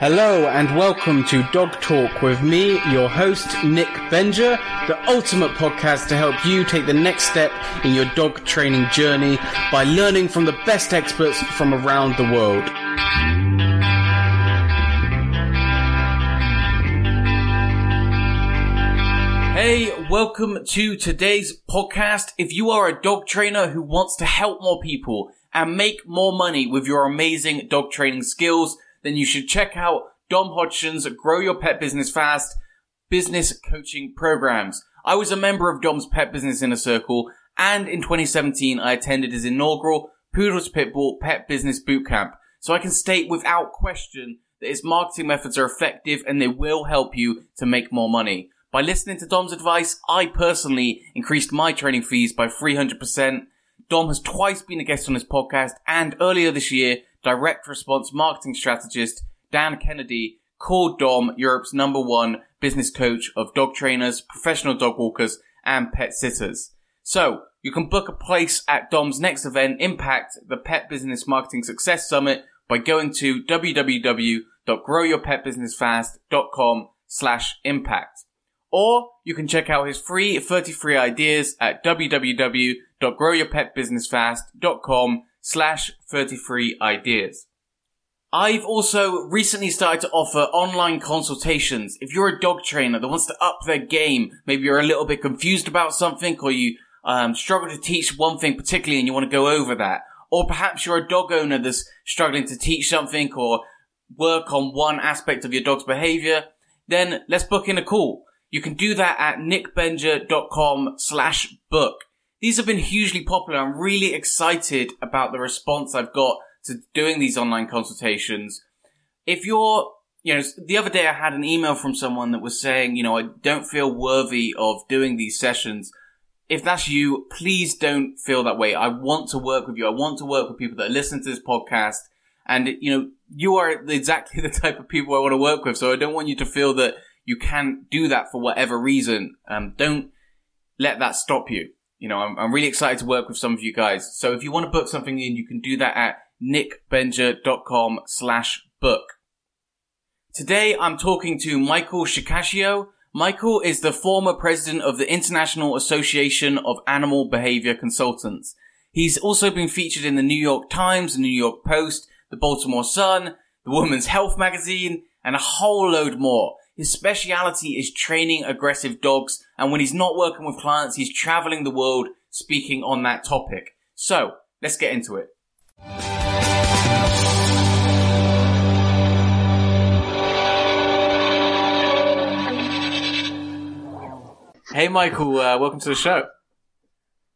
Hello and welcome to Dog Talk with me, your host, Nick Benger, the ultimate podcast to help you take the next step in your dog training journey by learning from the best experts from around the world. Hey, welcome to today's podcast. If you are a dog trainer who wants to help more people and make more money with your amazing dog training skills, then you should check out Dom Hodgson's Grow Your Pet Business Fast business coaching programs. I was a member of Dom's Pet Business Inner Circle, and in 2017 I attended his inaugural Poodles Pitbull Pet Business Bootcamp. So I can state without question that his marketing methods are effective and they will help you to make more money. By listening to Dom's advice, I personally increased my training fees by 300%. Dom has twice been a guest on this podcast, and earlier this year, direct response marketing strategist Dan Kennedy called Dom Europe's number one business coach of dog trainers, professional dog walkers, and pet sitters. So, you can book a place at Dom's next event, Impact, the Pet Business Marketing Success Summit, by going to www.growyourpetbusinessfast.com slash impact. Or you can check out his free 33 ideas at www.growyourpetbusinessfast.com slash 33 ideas. I've also recently started to offer online consultations. If you're a dog trainer that wants to up their game, maybe you're a little bit confused about something or you um, struggle to teach one thing particularly and you want to go over that. Or perhaps you're a dog owner that's struggling to teach something or work on one aspect of your dog's behavior, then let's book in a call. You can do that at nickbenger.com slash book. These have been hugely popular. I'm really excited about the response I've got to doing these online consultations. If you're, you know, the other day I had an email from someone that was saying, you know, I don't feel worthy of doing these sessions. If that's you, please don't feel that way. I want to work with you. I want to work with people that listen to this podcast. And, you know, you are exactly the type of people I want to work with. So I don't want you to feel that you can't do that for whatever reason. Um, don't let that stop you. You know, I'm, I'm really excited to work with some of you guys. So if you want to book something in, you can do that at nickbenger.com slash book. Today I'm talking to Michael Shikashio. Michael is the former president of the International Association of Animal Behavior Consultants. He's also been featured in the New York Times, the New York Post, the Baltimore Sun, the Woman's Health magazine, and a whole load more. His speciality is training aggressive dogs, and when he's not working with clients, he's traveling the world speaking on that topic. So, let's get into it. Hey, Michael, uh, welcome to the show.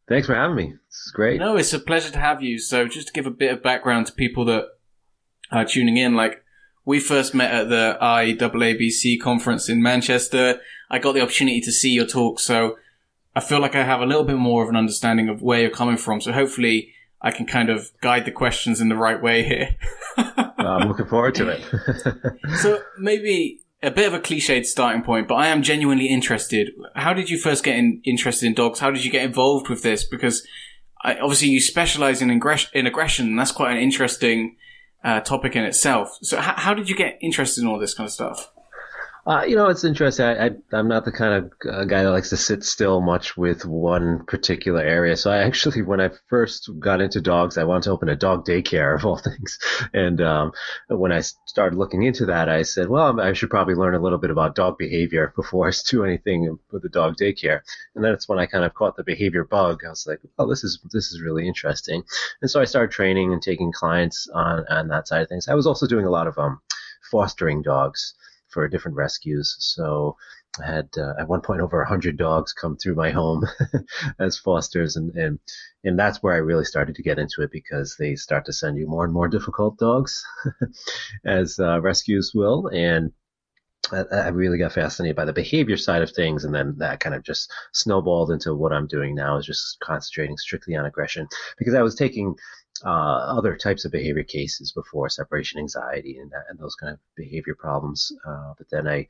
Thanks for having me. It's great. No, it's a pleasure to have you. So, just to give a bit of background to people that are tuning in, like, we first met at the IAABC conference in Manchester. I got the opportunity to see your talk, so I feel like I have a little bit more of an understanding of where you're coming from. So hopefully I can kind of guide the questions in the right way here. I'm looking forward to it. so maybe a bit of a cliched starting point, but I am genuinely interested. How did you first get in, interested in dogs? How did you get involved with this? Because I, obviously you specialize in, in aggression, and that's quite an interesting uh, topic in itself. So, h- how did you get interested in all this kind of stuff? Uh, you know, it's interesting. I, I, am not the kind of uh, guy that likes to sit still much with one particular area. So I actually, when I first got into dogs, I wanted to open a dog daycare of all things. And um, when I started looking into that, I said, well, I should probably learn a little bit about dog behavior before I do anything with the dog daycare. And that's when I kind of caught the behavior bug. I was like, oh, this is this is really interesting. And so I started training and taking clients on on that side of things. I was also doing a lot of um, fostering dogs for different rescues. So I had uh, at one point over a hundred dogs come through my home as fosters, and, and and that's where I really started to get into it because they start to send you more and more difficult dogs, as uh, rescues will, and I really got fascinated by the behavior side of things, and then that kind of just snowballed into what I'm doing now is just concentrating strictly on aggression because I was taking uh, other types of behavior cases before, separation anxiety and, that, and those kind of behavior problems. Uh, but then I,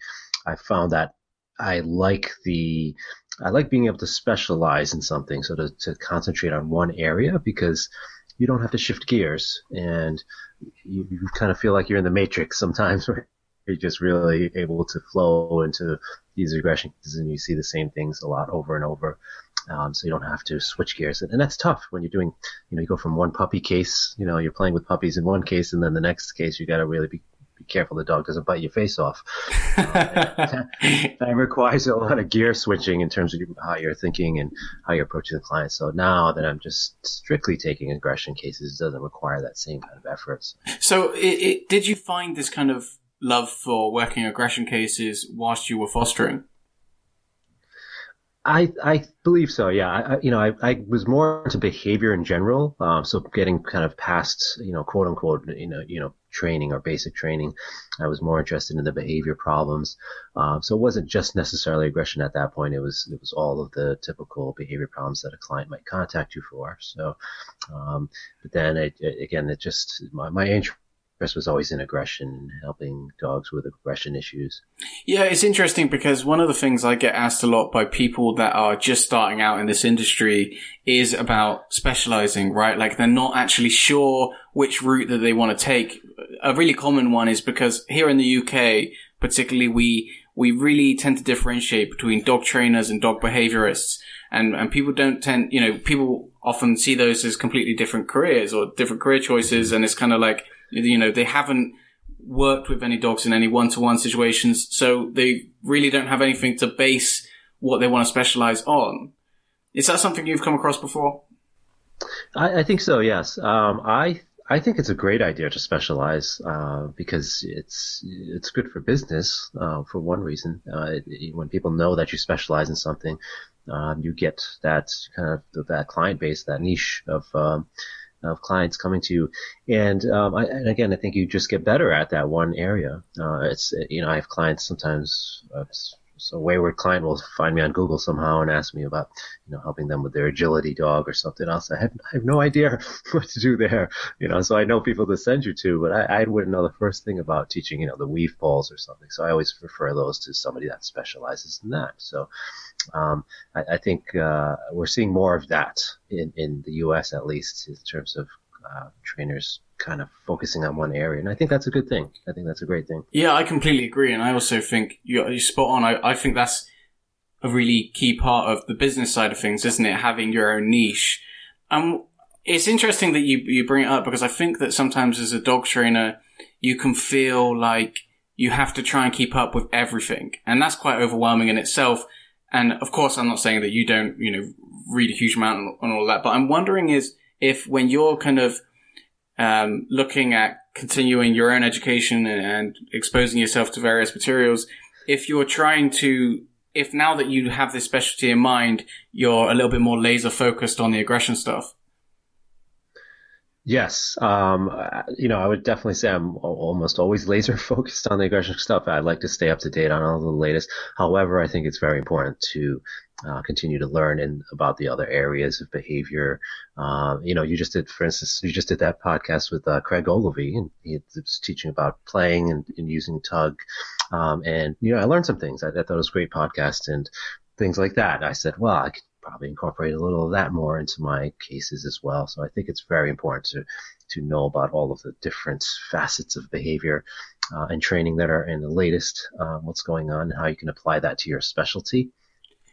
I found that I like the, I like being able to specialize in something, so to, to concentrate on one area because you don't have to shift gears and you, you kind of feel like you're in the matrix sometimes, right? You're just really able to flow into these aggressions and you see the same things a lot over and over. Um, so you don't have to switch gears. And that's tough when you're doing, you know, you go from one puppy case, you know, you're playing with puppies in one case and then the next case you got to really be be careful the dog doesn't bite your face off. Uh, that requires a lot of gear switching in terms of how you're thinking and how you're approaching the client. So now that I'm just strictly taking aggression cases, it doesn't require that same kind of efforts. So, it, it, did you find this kind of love for working aggression cases whilst you were fostering? I I believe so. Yeah. I, you know, I, I was more into behavior in general. Um, so getting kind of past, you know, quote unquote, you know, you know, training or basic training. I was more interested in the behavior problems. Um, so it wasn't just necessarily aggression at that point. It was it was all of the typical behavior problems that a client might contact you for. So, um, but then it, it, again, it just my, my interest Chris was always in aggression, and helping dogs with aggression issues. Yeah, it's interesting because one of the things I get asked a lot by people that are just starting out in this industry is about specializing, right? Like they're not actually sure which route that they want to take. A really common one is because here in the UK, particularly, we we really tend to differentiate between dog trainers and dog behaviorists. And, and people don't tend, you know, people often see those as completely different careers or different career choices. And it's kind of like, you know, they haven't worked with any dogs in any one-to-one situations, so they really don't have anything to base what they want to specialize on. Is that something you've come across before? I, I think so. Yes. Um, I I think it's a great idea to specialize uh, because it's it's good for business uh, for one reason. Uh, it, when people know that you specialize in something, um, you get that kind of that client base, that niche of um, of clients coming to you. And, um, I, and again, I think you just get better at that one area. Uh, it's, you know, I have clients sometimes, uh, so a wayward client will find me on Google somehow and ask me about, you know, helping them with their agility dog or something else. I have, I have no idea what to do there, you know, so I know people to send you to, but I, I wouldn't know the first thing about teaching, you know, the weave poles or something. So I always refer those to somebody that specializes in that. So, um, I, I, think uh, we're seeing more of that in, in the U.S. at least in terms of uh, trainers kind of focusing on one area, and I think that's a good thing. I think that's a great thing. Yeah, I completely agree, and I also think you're, you're spot on. I, I think that's a really key part of the business side of things, isn't it? Having your own niche. Um, it's interesting that you you bring it up because I think that sometimes as a dog trainer, you can feel like you have to try and keep up with everything, and that's quite overwhelming in itself and of course, I'm not saying that you don't, you know, read a huge amount on all that, but I'm wondering is if when you're kind of um, looking at continuing your own education and, exposing yourself to various materials, if you're trying to, if now that you have this specialty in mind, you're a little bit more laser focused on the aggression stuff. Yes, um, you know, I would definitely say I'm almost always laser focused on the aggression stuff. I like to stay up to date on all the latest. However, I think it's very important to uh, continue to learn in, about the other areas of behavior. Uh, you know, you just did, for instance, you just did that podcast with uh, Craig Ogilvie, and he was teaching about playing and, and using tug. Um, and you know, I learned some things. I, I, thought it was a great podcast and things like that. I said, well, I could probably incorporate a little of that more into my cases as well. So I think it's very important to to know about all of the different facets of behavior uh, and training that are in the latest, um, what's going on, and how you can apply that to your specialty.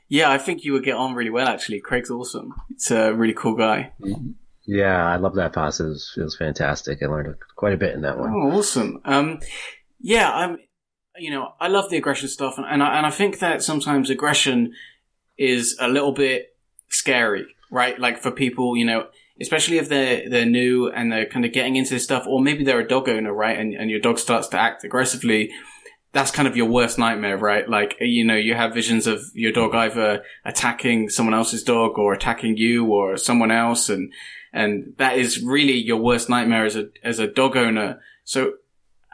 Yeah, I think you would get on really well. Actually, Craig's awesome. It's a really cool guy. Yeah, I love that podcast. It was, it was fantastic. I learned quite a bit in that one. Oh, awesome. Um, yeah, I'm. You know, I love the aggression stuff, and, and I, and I think that sometimes aggression is a little bit scary, right? Like for people, you know, especially if they're they're new and they're kind of getting into this stuff, or maybe they're a dog owner, right? And and your dog starts to act aggressively. That's kind of your worst nightmare, right? Like, you know, you have visions of your dog either attacking someone else's dog or attacking you or someone else. And, and that is really your worst nightmare as a, as a dog owner. So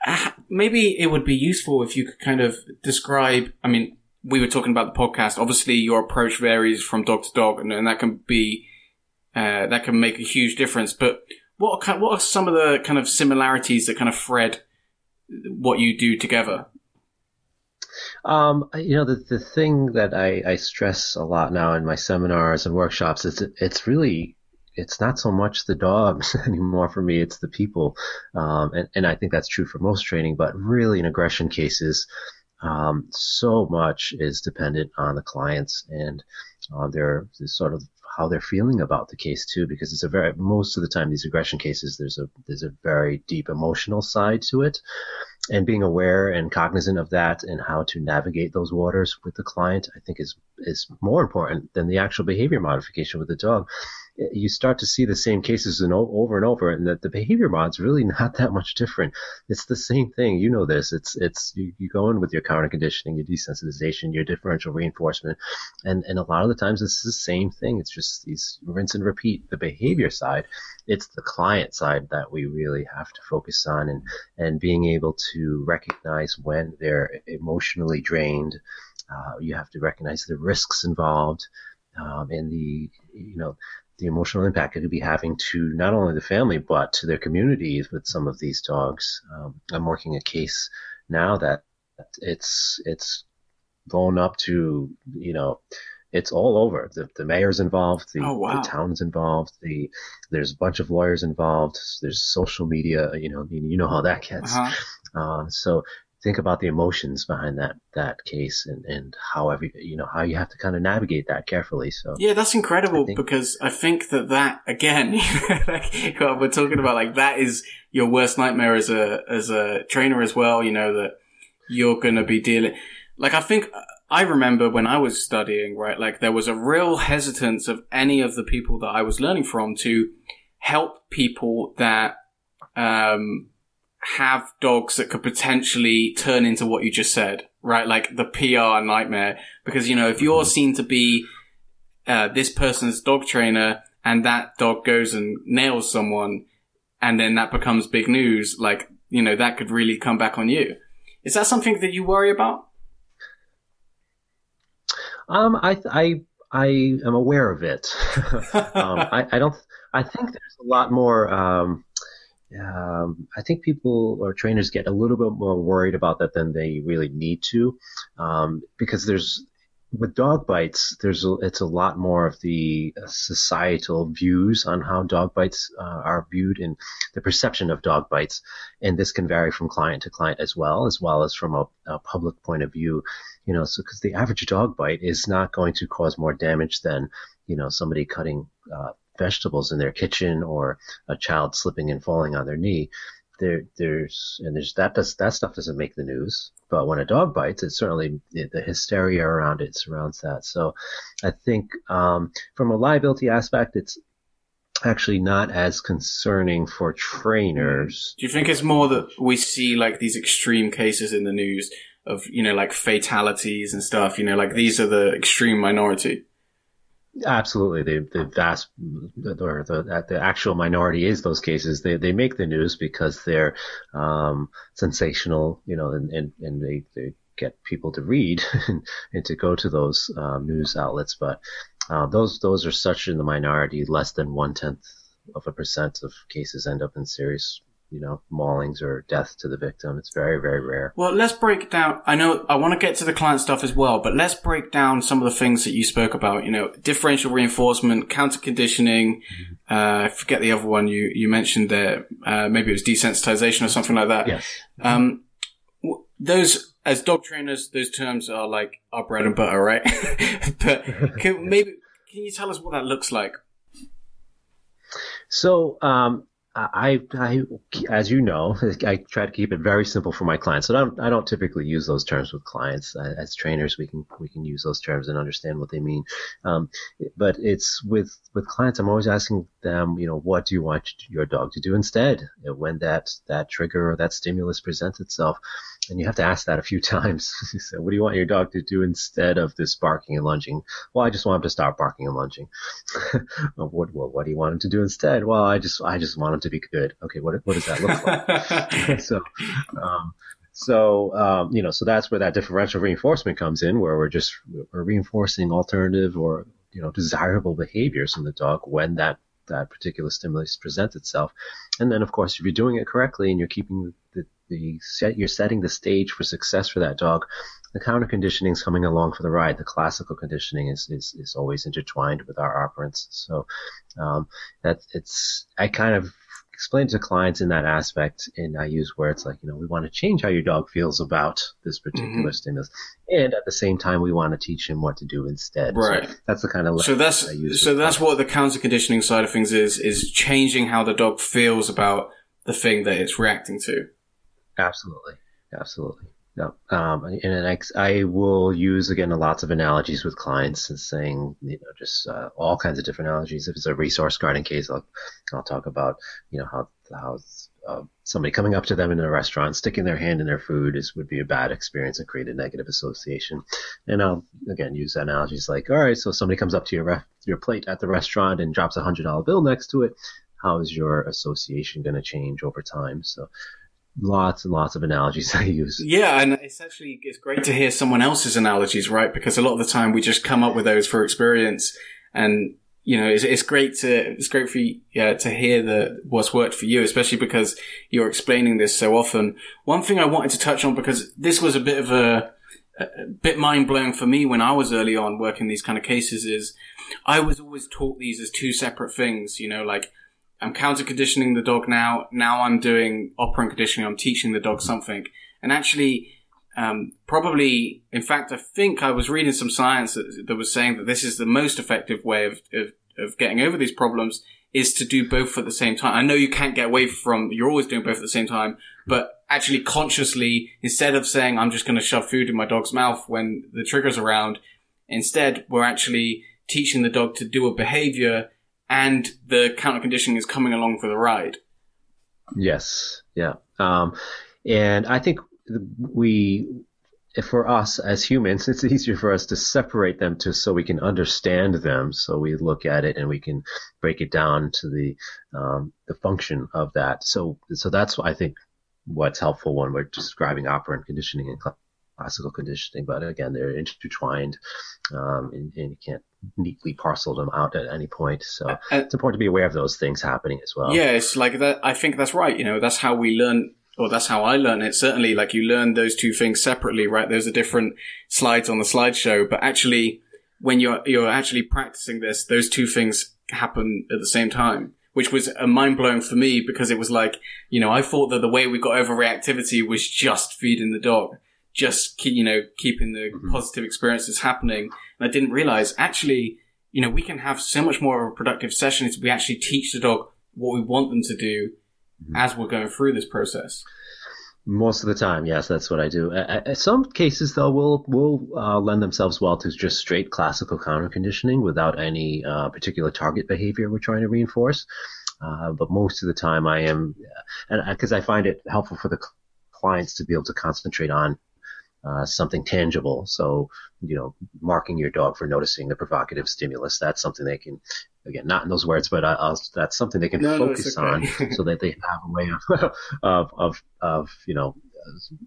uh, maybe it would be useful if you could kind of describe, I mean, we were talking about the podcast. Obviously, your approach varies from dog to dog, and, and that can be uh, that can make a huge difference. But what are, what are some of the kind of similarities that kind of thread what you do together? Um, you know, the, the thing that I, I stress a lot now in my seminars and workshops is it's really it's not so much the dogs anymore for me; it's the people, um, and and I think that's true for most training. But really, in aggression cases, um, so much is dependent on the clients and uh, their sort of how they're feeling about the case too, because it's a very most of the time these aggression cases there's a there's a very deep emotional side to it, and being aware and cognizant of that and how to navigate those waters with the client, I think is is more important than the actual behavior modification with the dog you start to see the same cases over and over, and that the behavior mod's really not that much different. It's the same thing. You know this. It's it's you, you go in with your counter conditioning, your desensitization, your differential reinforcement, and and a lot of the times it's the same thing. It's just these rinse and repeat. The behavior side, it's the client side that we really have to focus on, and and being able to recognize when they're emotionally drained. Uh, you have to recognize the risks involved. Um, and the you know the emotional impact it could be having to not only the family but to their communities with some of these dogs. Um, I'm working a case now that it's it's going up to you know it's all over. The, the mayor's involved, the, oh, wow. the town's involved, the there's a bunch of lawyers involved. There's social media, you know, you know how that gets. Uh-huh. Uh, so think about the emotions behind that that case and and how every you know how you have to kind of navigate that carefully so. Yeah that's incredible I think, because i think that that again like we're talking about like that is your worst nightmare as a as a trainer as well you know that you're going to be dealing like i think i remember when i was studying right like there was a real hesitance of any of the people that i was learning from to help people that um have dogs that could potentially turn into what you just said, right? Like the PR nightmare. Because, you know, if you're seen to be uh, this person's dog trainer and that dog goes and nails someone and then that becomes big news, like, you know, that could really come back on you. Is that something that you worry about? Um, I, I, I am aware of it. um, I, I don't, I think there's a lot more, um, um, I think people or trainers get a little bit more worried about that than they really need to, um, because there's with dog bites, there's a, it's a lot more of the societal views on how dog bites uh, are viewed and the perception of dog bites, and this can vary from client to client as well, as well as from a, a public point of view. You know, so because the average dog bite is not going to cause more damage than you know somebody cutting uh, vegetables in their kitchen or a child slipping and falling on their knee. There, there's, and there's that does, that stuff doesn't make the news. But when a dog bites, it certainly, the hysteria around it surrounds that. So I think, um, from a liability aspect, it's, actually not as concerning for trainers. Do you think it's more that we see like these extreme cases in the news of, you know, like fatalities and stuff, you know, like these are the extreme minority? Absolutely, the the vast or the the actual minority is those cases. They they make the news because they're um, sensational, you know, and, and, and they, they get people to read and, and to go to those um, news outlets. But uh, those those are such in the minority. Less than one tenth of a percent of cases end up in serious you know, maulings or death to the victim. It's very, very rare. Well, let's break down. I know I want to get to the client stuff as well, but let's break down some of the things that you spoke about. You know, differential reinforcement, counter conditioning. Mm-hmm. Uh, I forget the other one you, you mentioned there. Uh, maybe it was desensitization or something like that. Yes. Um, those, as dog trainers, those terms are like our bread and butter, right? but can, maybe, can you tell us what that looks like? So, um, I, I, as you know, I try to keep it very simple for my clients. So I don't, I don't typically use those terms with clients. As trainers, we can, we can use those terms and understand what they mean. Um, but it's with, with clients, I'm always asking them, you know, what do you want your dog to do instead when that, that trigger or that stimulus presents itself? And you have to ask that a few times. so, what do you want your dog to do instead of this barking and lunging? Well, I just want him to stop barking and lunging. well, what, what do you want him to do instead? Well, I just, I just want him to be good. Okay, what, what does that look like? so, um, so, um, you know, so that's where that differential reinforcement comes in, where we're just we're reinforcing alternative or you know desirable behaviors in the dog when that that particular stimulus presents itself. And then, of course, if you're doing it correctly and you're keeping the the set you're setting the stage for success for that dog, the counter conditioning is coming along for the ride. The classical conditioning is, is, is always intertwined with our operants. So, um, that it's, I kind of explain to clients in that aspect, and I use words like, you know, we want to change how your dog feels about this particular mm-hmm. stimulus, and at the same time, we want to teach him what to do instead. Right. So that's the kind of so that's so that's what the counter conditioning side of things is is changing how the dog feels about the thing that it's reacting to. Absolutely, absolutely. No, um, and I, I will use again lots of analogies with clients and saying, you know, just uh, all kinds of different analogies. If it's a resource guarding case, I'll, I'll talk about, you know, how how uh, somebody coming up to them in a restaurant, sticking their hand in their food is would be a bad experience and create a negative association. And I'll again use analogies like, all right, so somebody comes up to your your plate at the restaurant and drops a hundred dollar bill next to it. How is your association going to change over time? So lots and lots of analogies I use. Yeah, and it's actually it's great to hear someone else's analogies, right? Because a lot of the time we just come up with those for experience, and you know, it's, it's great to it's great for you yeah, to hear the what's worked for you, especially because you're explaining this so often. One thing I wanted to touch on because this was a bit of a, a bit mind blowing for me when I was early on working these kind of cases is I was always taught these as two separate things, you know, like I'm counter conditioning the dog now. Now I'm doing operant conditioning. I'm teaching the dog something. And actually, um, probably, in fact, I think I was reading some science that, that was saying that this is the most effective way of, of, of, getting over these problems is to do both at the same time. I know you can't get away from, you're always doing both at the same time, but actually consciously, instead of saying, I'm just going to shove food in my dog's mouth when the trigger's around, instead, we're actually teaching the dog to do a behavior and the counter conditioning is coming along for the ride. Yes, yeah, um, and I think we, for us as humans, it's easier for us to separate them to so we can understand them. So we look at it and we can break it down to the um, the function of that. So so that's I think what's helpful when we're describing operant conditioning and classical conditioning. But again, they're intertwined, um, and, and, you can't neatly parcel them out at any point. So uh, it's important to be aware of those things happening as well. Yeah, it's like that. I think that's right. You know, that's how we learn. Or that's how I learn it. Certainly, like you learn those two things separately, right? Those are different slides on the slideshow, but actually, when you're you're actually practicing this, those two things happen at the same time which was a mind blowing for me because it was like, you know, I thought that the way we got over reactivity was just feeding the dog just keep, you know keeping the mm-hmm. positive experiences happening. And I didn't realize actually, you know, we can have so much more of a productive session if we actually teach the dog what we want them to do mm-hmm. as we're going through this process. Most of the time, yes, that's what I do. Uh, some cases, though, will will uh, lend themselves well to just straight classical counter conditioning without any uh, particular target behavior we're trying to reinforce. Uh, but most of the time, I am, and because I find it helpful for the clients to be able to concentrate on uh, something tangible. So, you know, marking your dog for noticing the provocative stimulus, that's something they can, again, not in those words, but I, that's something they can no, focus no, okay. on so that they have a way of, of, of, of, you know,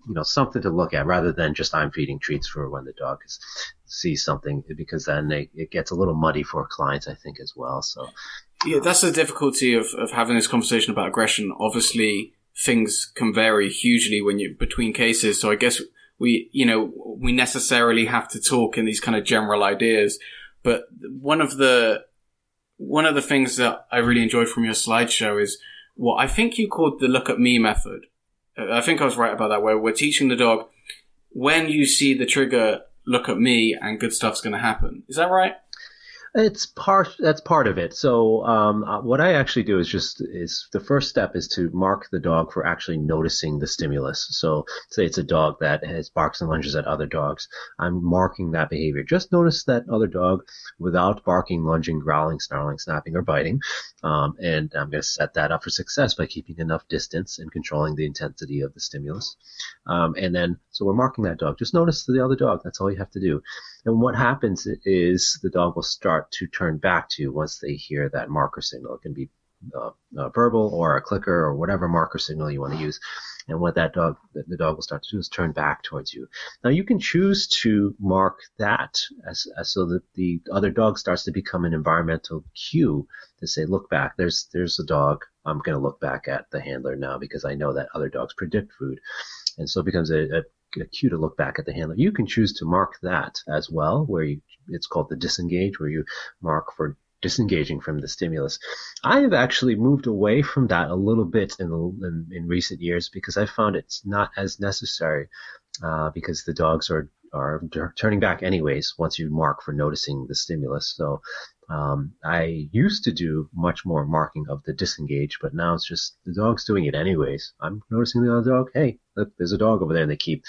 you know, something to look at rather than just I'm feeding treats for when the dog is, sees something because then they, it gets a little muddy for clients, I think, as well. So, yeah, that's the difficulty of, of having this conversation about aggression. Obviously, things can vary hugely when you between cases. So I guess we, you know, we necessarily have to talk in these kind of general ideas. But one of the, one of the things that I really enjoyed from your slideshow is what I think you called the look at me method. Uh, I think I was right about that, where we're teaching the dog when you see the trigger, look at me and good stuff's going to happen. Is that right? It's part. That's part of it. So um, uh, what I actually do is just is the first step is to mark the dog for actually noticing the stimulus. So say it's a dog that has barks and lunges at other dogs. I'm marking that behavior. Just notice that other dog without barking, lunging, growling, snarling, snapping, or biting. Um, and I'm going to set that up for success by keeping enough distance and controlling the intensity of the stimulus. Um, and then so we're marking that dog. Just notice the other dog. That's all you have to do. And what happens is the dog will start to turn back to you once they hear that marker signal. It can be uh, a verbal or a clicker or whatever marker signal you want to use. And what that dog, the dog will start to do is turn back towards you. Now you can choose to mark that as, as so that the other dog starts to become an environmental cue to say, look back, there's, there's a dog. I'm going to look back at the handler now because I know that other dogs predict food. And so it becomes a, a a cue to look back at the handler. You can choose to mark that as well, where you, it's called the disengage, where you mark for disengaging from the stimulus. I have actually moved away from that a little bit in, in, in recent years because I found it's not as necessary uh, because the dogs are are turning back anyways once you mark for noticing the stimulus. So um, I used to do much more marking of the disengage, but now it's just the dog's doing it anyways. I'm noticing the other dog. Hey, look, there's a dog over there, and they keep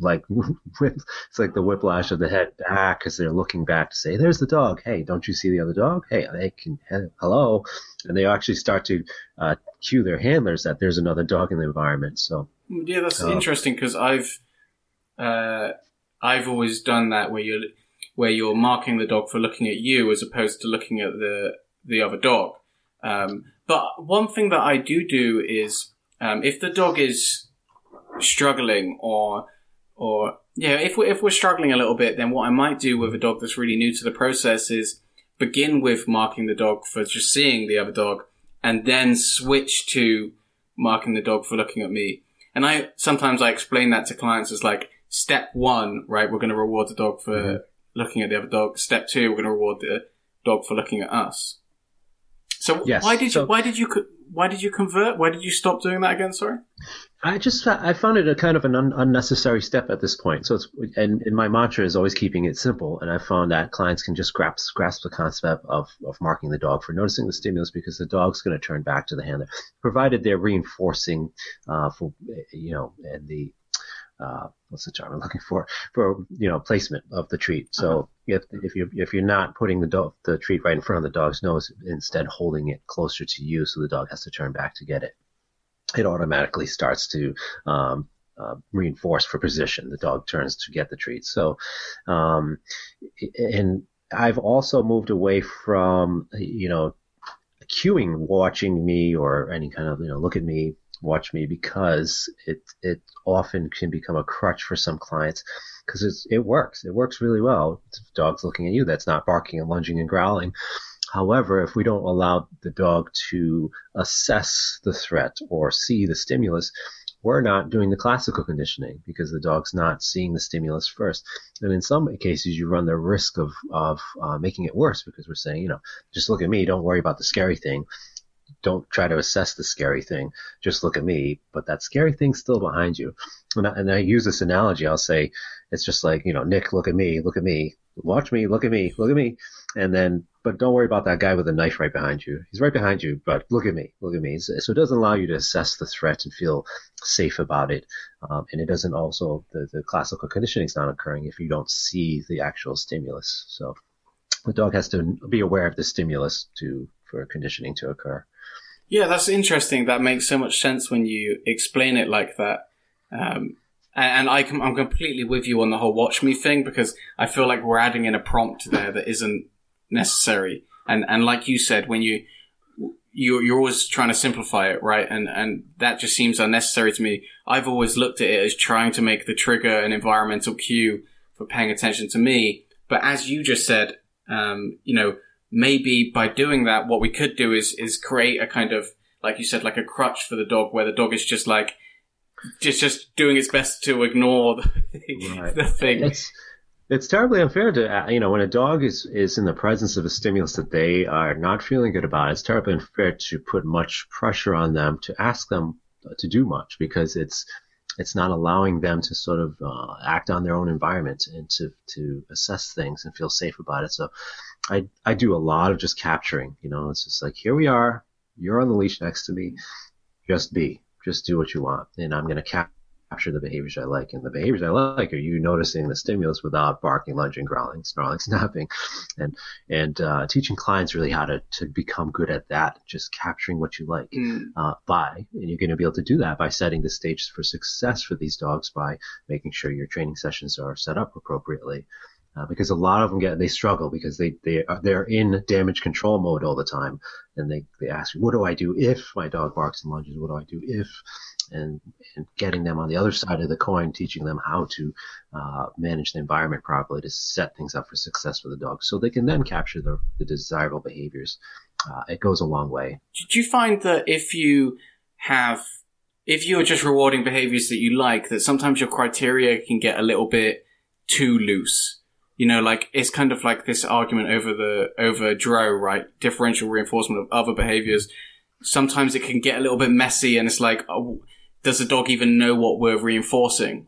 like it's like the whiplash of the head back as they're looking back to say, "There's the dog. Hey, don't you see the other dog? Hey, they can hello," and they actually start to uh, cue their handlers that there's another dog in the environment. So yeah, that's uh, interesting because I've uh, I've always done that where you're where you're marking the dog for looking at you as opposed to looking at the the other dog. Um, but one thing that I do do is um, if the dog is struggling or or yeah, if we're, if we're struggling a little bit, then what I might do with a dog that's really new to the process is begin with marking the dog for just seeing the other dog, and then switch to marking the dog for looking at me. And I sometimes I explain that to clients as like step one, right? We're going to reward the dog for mm-hmm looking at the other dog. Step two, we're going to reward the dog for looking at us. So yes. why did you why did you why did you convert? Why did you stop doing that again? Sorry. I just I found it a kind of an un- unnecessary step at this point. So it's and, and my mantra is always keeping it simple. And I found that clients can just grasp grasp the concept of of marking the dog for noticing the stimulus because the dog's going to turn back to the handler, provided they're reinforcing uh, for you know and the uh, what's the term I'm looking for for you know placement of the treat. So uh-huh. if if you if you're not putting the dog the treat right in front of the dog's nose, instead holding it closer to you, so the dog has to turn back to get it, it automatically starts to um, uh, reinforce for position. The dog turns to get the treat. So, um, and I've also moved away from you know cueing watching me or any kind of you know look at me watch me because it it often can become a crutch for some clients because it works. It works really well. If dog's looking at you, that's not barking and lunging and growling. However, if we don't allow the dog to assess the threat or see the stimulus, we're not doing the classical conditioning because the dog's not seeing the stimulus first. And in some cases, you run the risk of, of uh, making it worse because we're saying, you know, just look at me, don't worry about the scary thing don't try to assess the scary thing. Just look at me, but that scary thing's still behind you. And I, and I use this analogy. I'll say it's just like, you know, Nick, look at me, look at me, watch me, look at me, look at me. And then, but don't worry about that guy with a knife right behind you. He's right behind you, but look at me, look at me. So, it doesn't allow you to assess the threat and feel safe about it. Um, and it doesn't also, the, the classical conditioning is not occurring if you don't see the actual stimulus. So the dog has to be aware of the stimulus to, for conditioning to occur. Yeah, that's interesting. That makes so much sense when you explain it like that. Um, and I am I'm completely with you on the whole watch me thing because I feel like we're adding in a prompt there that isn't necessary. And and like you said, when you you you're always trying to simplify it, right? And and that just seems unnecessary to me. I've always looked at it as trying to make the trigger an environmental cue for paying attention to me. But as you just said, um, you know, maybe by doing that, what we could do is is create a kind of like you said, like a crutch for the dog, where the dog is just like just just doing its best to ignore the, right. the thing. It's, it's terribly unfair to you know when a dog is is in the presence of a stimulus that they are not feeling good about. It's terribly unfair to put much pressure on them to ask them to do much because it's it's not allowing them to sort of uh, act on their own environment and to to assess things and feel safe about it. So I I do a lot of just capturing. You know, it's just like here we are. You're on the leash next to me. Just be. Just do what you want, and I'm gonna cap- capture the behaviors I like. And the behaviors I like are you noticing the stimulus without barking, lunging, growling, snarling, snapping, and and uh, teaching clients really how to to become good at that. Just capturing what you like mm. uh, by, and you're going to be able to do that by setting the stage for success for these dogs by making sure your training sessions are set up appropriately uh, because a lot of them get they struggle because they they are, they're in damage control mode all the time, and they they ask, what do I do if my dog barks and lunges? What do I do if? And and getting them on the other side of the coin, teaching them how to uh, manage the environment properly to set things up for success for the dog, so they can then capture the, the desirable behaviors. Uh, it goes a long way. Did you find that if you have if you're just rewarding behaviors that you like, that sometimes your criteria can get a little bit too loose. You know, like it's kind of like this argument over the over DRO, right? Differential reinforcement of other behaviors. Sometimes it can get a little bit messy, and it's like, oh, does the dog even know what we're reinforcing?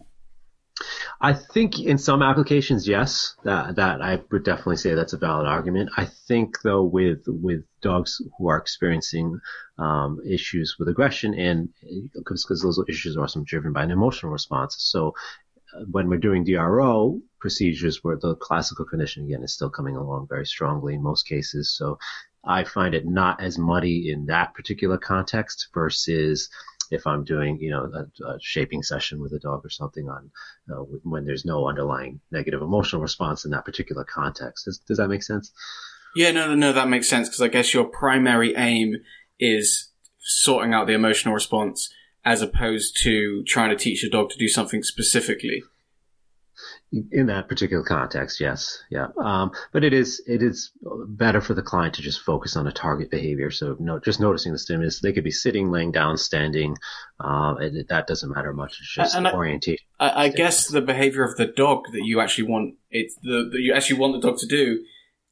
I think in some applications, yes, that that I would definitely say that's a valid argument. I think though with with dogs who are experiencing um, issues with aggression and because those issues are often driven by an emotional response. So when we're doing DRO procedures where the classical condition again is still coming along very strongly in most cases. So I find it not as muddy in that particular context versus if I'm doing, you know, a, a shaping session with a dog or something on uh, when there's no underlying negative emotional response in that particular context. Does, does that make sense? Yeah, no, no, no, that makes sense because I guess your primary aim is sorting out the emotional response as opposed to trying to teach a dog to do something specifically in that particular context, yes, yeah. Um, but it is it is better for the client to just focus on a target behavior. So no, just noticing the stimulus. They could be sitting, laying down, standing. Uh, it, that doesn't matter much. It's just and orientation. I, I guess the behavior of the dog that you actually want it the that you actually want the dog to do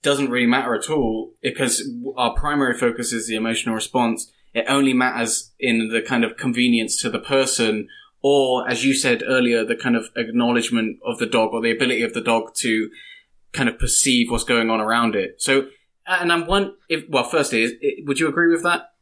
doesn't really matter at all because our primary focus is the emotional response. It only matters in the kind of convenience to the person or as you said earlier, the kind of acknowledgement of the dog or the ability of the dog to kind of perceive what's going on around it. So, uh, and I'm one, if, well, firstly, is, would you agree with that?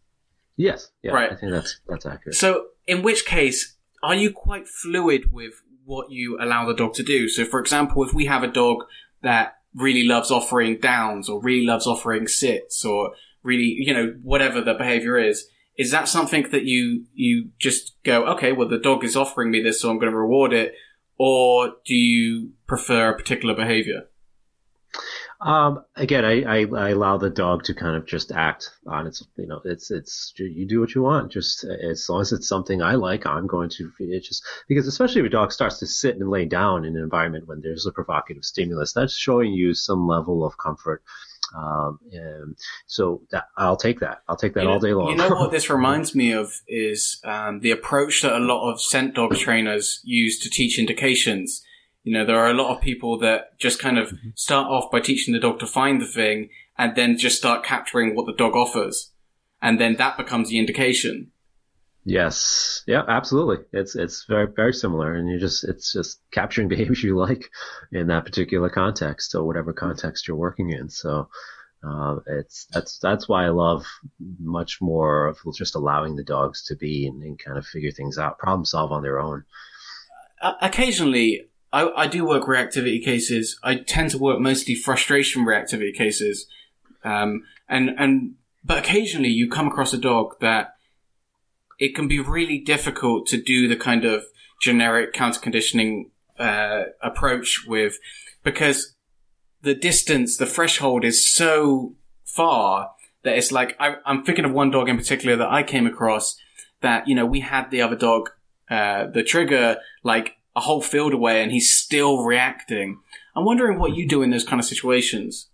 Yes. Yeah, right. I think that's, that's accurate. So, in which case, are you quite fluid with what you allow the dog to do? So, for example, if we have a dog that really loves offering downs or really loves offering sits or really, you know, whatever the behavior is, is that something that you you just go, okay, well the dog is offering me this, so I'm going to reward it, or do you prefer a particular behavior? Um, again, I, I, I, allow the dog to kind of just act on its, you know, it's, it's, you do what you want. Just as long as it's something I like, I'm going to, it just, because especially if a dog starts to sit and lay down in an environment when there's a provocative stimulus, that's showing you some level of comfort um, so that, I'll take that. I'll take that you all day long. You know what this reminds me of is um, the approach that a lot of scent dog trainers use to teach indications. You know, there are a lot of people that just kind of mm-hmm. start off by teaching the dog to find the thing and then just start capturing what the dog offers. And then that becomes the indication. Yes. Yeah, absolutely. It's it's very very similar, and you just it's just capturing behaviors you like in that particular context or whatever context you're working in. So uh, it's that's that's why I love much more of just allowing the dogs to be and, and kind of figure things out, problem solve on their own. Uh, occasionally, I, I do work reactivity cases. I tend to work mostly frustration reactivity cases, um, and and but occasionally you come across a dog that it can be really difficult to do the kind of generic counter conditioning uh, approach with because the distance, the threshold is so far that it's like I, am thinking of one dog in particular that I came across that you know we had the other dog, uh, the trigger, like a whole field away, and he's still reacting. I'm wondering what you do in those kind of situations.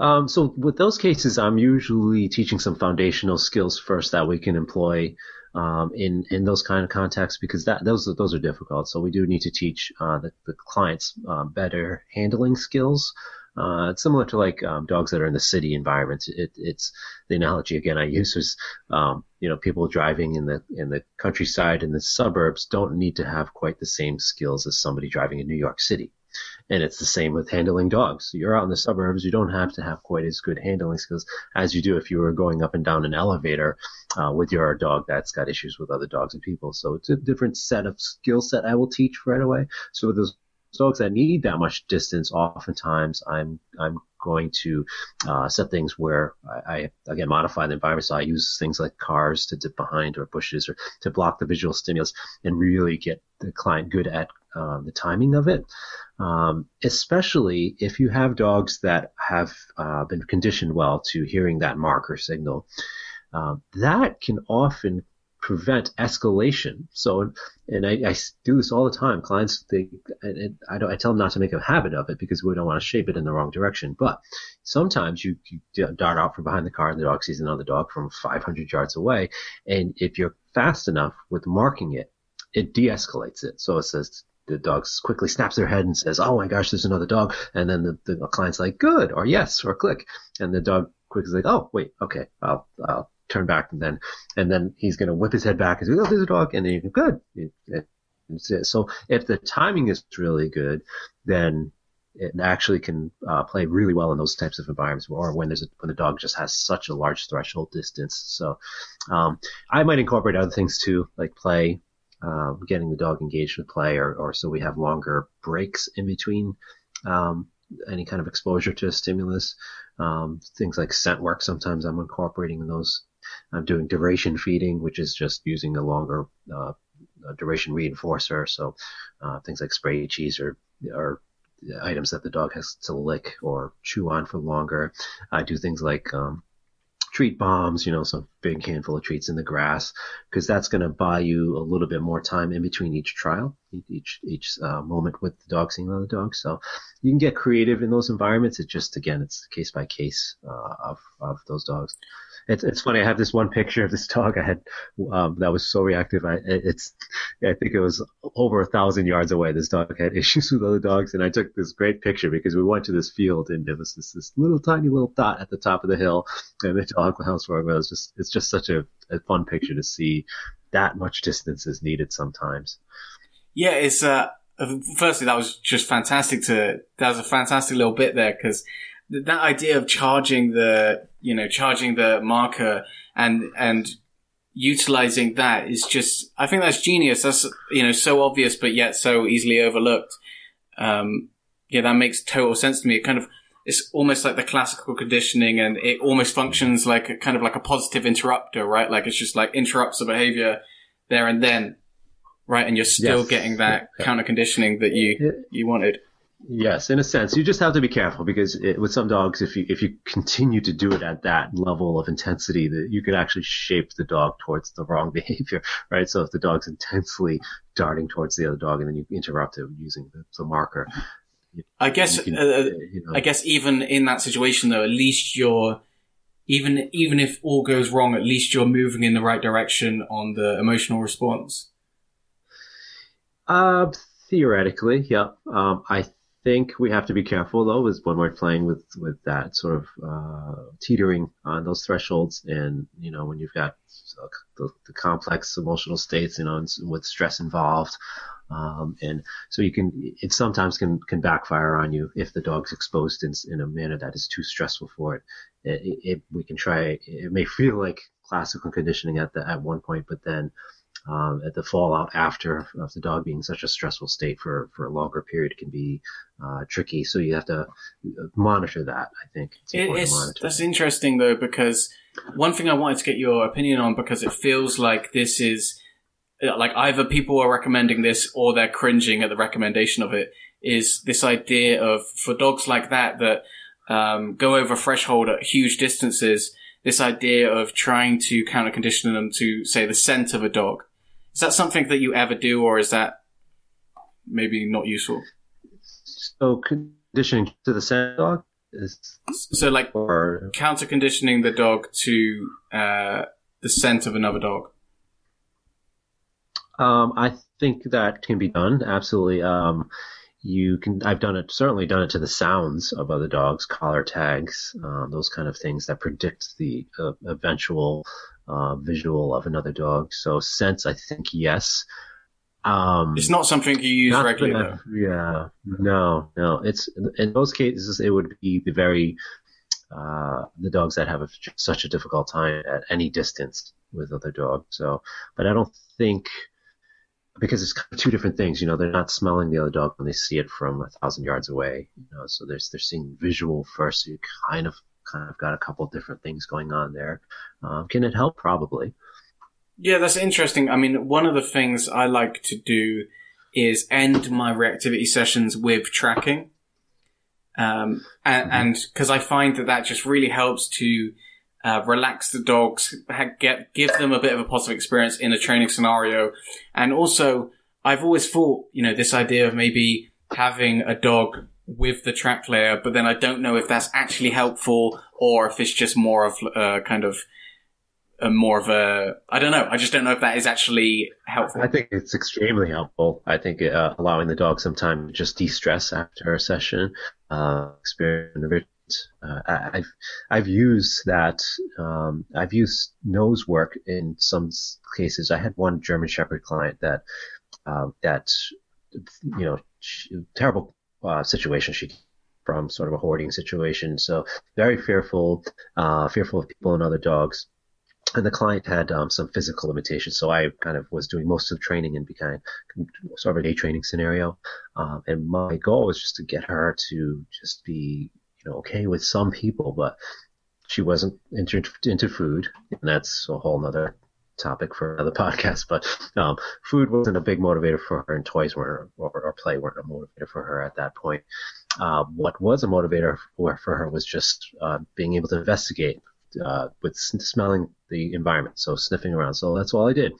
Um, so with those cases, I'm usually teaching some foundational skills first that we can employ um, in in those kind of contexts because that those those are difficult. So we do need to teach uh, the, the clients uh, better handling skills. Uh, it's similar to like um, dogs that are in the city environments. It, it's the analogy again I use is um, you know people driving in the in the countryside in the suburbs don't need to have quite the same skills as somebody driving in New York City. And it's the same with handling dogs. You're out in the suburbs, you don't have to have quite as good handling skills as you do if you were going up and down an elevator uh, with your dog that's got issues with other dogs and people. So it's a different set of skill set I will teach right away. So with those dogs that need that much distance, oftentimes I'm I'm going to uh, set things where I, I, again modify the environment. So I use things like cars to dip behind or bushes or to block the visual stimulus and really get the client good at um, the timing of it, um, especially if you have dogs that have uh, been conditioned well to hearing that marker signal. Um, that can often prevent escalation. So, and I, I, do this all the time. Clients, they, and I don't, I tell them not to make a habit of it because we don't want to shape it in the wrong direction. But sometimes you, you dart out from behind the car and the dog sees another dog from 500 yards away. And if you're fast enough with marking it, it de-escalates it. So it says, the dog quickly snaps their head and says, "Oh my gosh, there's another dog," and then the, the client's like, "Good," or "Yes," or "Click," and the dog quickly is like, "Oh wait, okay, I'll I'll turn back and then and then he's going to whip his head back and say, "Oh, there's a dog," and then you go, "Good." so if the timing is really good, then it actually can uh, play really well in those types of environments, or when there's a, when the dog just has such a large threshold distance. So um, I might incorporate other things too, like play, uh, getting the dog engaged with play, or, or so we have longer breaks in between um, any kind of exposure to a stimulus. Um, things like scent work, sometimes I'm incorporating those I'm doing duration feeding, which is just using a longer uh, duration reinforcer. So uh, things like spray cheese or, items that the dog has to lick or chew on for longer. I do things like um, treat bombs, you know, some big handful of treats in the grass, because that's going to buy you a little bit more time in between each trial, each each uh, moment with the dog seeing the other dog. So you can get creative in those environments. It just again, it's case by case uh, of of those dogs. It's it's funny. I have this one picture of this dog I had um, that was so reactive. I it's I think it was over a thousand yards away. This dog had issues with other dogs, and I took this great picture because we went to this field and there was this, this little tiny little dot at the top of the hill, and the dog was It was just it's just such a, a fun picture to see. That much distance is needed sometimes. Yeah, it's uh firstly that was just fantastic to that was a fantastic little bit there because that idea of charging the you know charging the marker and and utilizing that is just I think that's genius. That's you know so obvious but yet so easily overlooked. Um, yeah, that makes total sense to me. It kind of it's almost like the classical conditioning, and it almost functions like a, kind of like a positive interrupter, right? Like it's just like interrupts the behavior there and then, right? And you're still yes. getting that yeah. counter conditioning that you you wanted. Yes, in a sense, you just have to be careful because it, with some dogs, if you if you continue to do it at that level of intensity, that you could actually shape the dog towards the wrong behavior, right? So if the dog's intensely darting towards the other dog, and then you interrupt it using the, the marker. I guess, can, uh, uh, you know, I guess even in that situation though, at least you're even even if all goes wrong, at least you're moving in the right direction on the emotional response. Uh, theoretically, yeah. Um, I think we have to be careful though, is when we're playing with with that sort of uh, teetering on those thresholds, and you know when you've got uh, the, the, complex emotional states, you know, with stress involved, um, and so you can it sometimes can can backfire on you if the dog's exposed in, in a manner that is too stressful for it. It, it, it we can try. It may feel like classical conditioning at the at one point, but then um, at the fallout after of the dog being such a stressful state for, for a longer period can be uh, tricky. So you have to monitor that. I think it's it is, that's interesting though because one thing I wanted to get your opinion on because it feels like this is like either people are recommending this or they're cringing at the recommendation of it. Is this idea of for dogs like that that um, go over threshold at huge distances? This idea of trying to counter condition them to say the scent of a dog is that something that you ever do, or is that maybe not useful? So conditioning to the scent dog is so like or... counter conditioning the dog to uh, the scent of another dog. Um, I think that can be done absolutely. Um, you can i've done it certainly done it to the sounds of other dogs collar tags um, those kind of things that predict the uh, eventual uh, visual of another dog. So sense, I think yes. Um, it's not something you use regularly. Yeah, no, no. It's in most cases it would be the very uh, the dogs that have a, such a difficult time at any distance with other dogs. So, but I don't think because it's kind of two different things. You know, they're not smelling the other dog when they see it from a thousand yards away. You know, so there's they're seeing visual first. So you kind of kind of got a couple different things going on there. Um, can it help? Probably. Yeah, that's interesting. I mean, one of the things I like to do is end my reactivity sessions with tracking. Um, and because mm-hmm. I find that that just really helps to uh, relax the dogs, ha- get give them a bit of a positive experience in a training scenario, and also I've always thought you know this idea of maybe having a dog with the track layer, but then I don't know if that's actually helpful or if it's just more of uh, kind of a more of a I don't know. I just don't know if that is actually helpful. I think it's extremely helpful. I think uh, allowing the dog some time to just de-stress after a session, uh, experience. Uh, I've I've used that. Um, I've used nose work in some cases. I had one German Shepherd client that uh, that you know terrible uh, situation she from sort of a hoarding situation. So very fearful, uh, fearful of people and other dogs and the client had um, some physical limitations, so I kind of was doing most of the training and became sort of a day training scenario. Um, and my goal was just to get her to just be, you know, okay with some people, but she wasn't into into food, and that's a whole other topic for another podcast. But um, food wasn't a big motivator for her, and toys weren't or, or play weren't a motivator for her at that point. Uh, what was a motivator for, for her was just uh, being able to investigate uh, with smelling the environment, so sniffing around. So that's all I did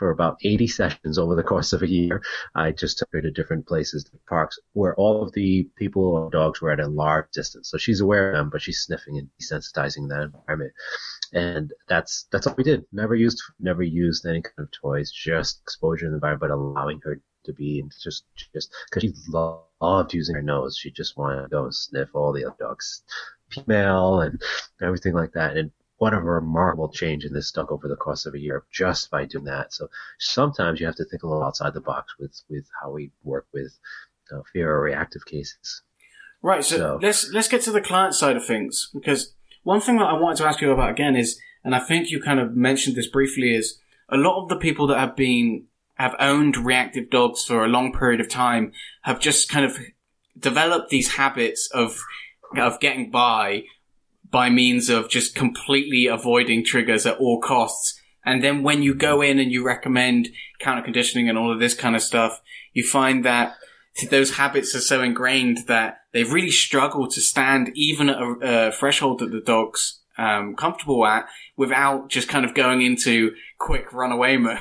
for about 80 sessions over the course of a year. I just took her to different places, parks, where all of the people or dogs were at a large distance. So she's aware of them, but she's sniffing and desensitizing that environment. And that's that's all we did. Never used never used any kind of toys, just exposure in the environment, but allowing her to be and just just because she loved using her nose. She just wanted to go and sniff all the other dogs female and everything like that. And what a remarkable change in this dog over the course of a year just by doing that. So sometimes you have to think a little outside the box with, with how we work with uh, fear or reactive cases. Right. So, so, let's let's get to the client side of things because one thing that I wanted to ask you about again is, and I think you kind of mentioned this briefly, is a lot of the people that have been have owned reactive dogs for a long period of time have just kind of developed these habits of of getting by by means of just completely avoiding triggers at all costs. And then when you go in and you recommend counter conditioning and all of this kind of stuff, you find that those habits are so ingrained that they really struggle to stand even at a, a threshold that the dog's um, comfortable at without just kind of going into quick runaway mode.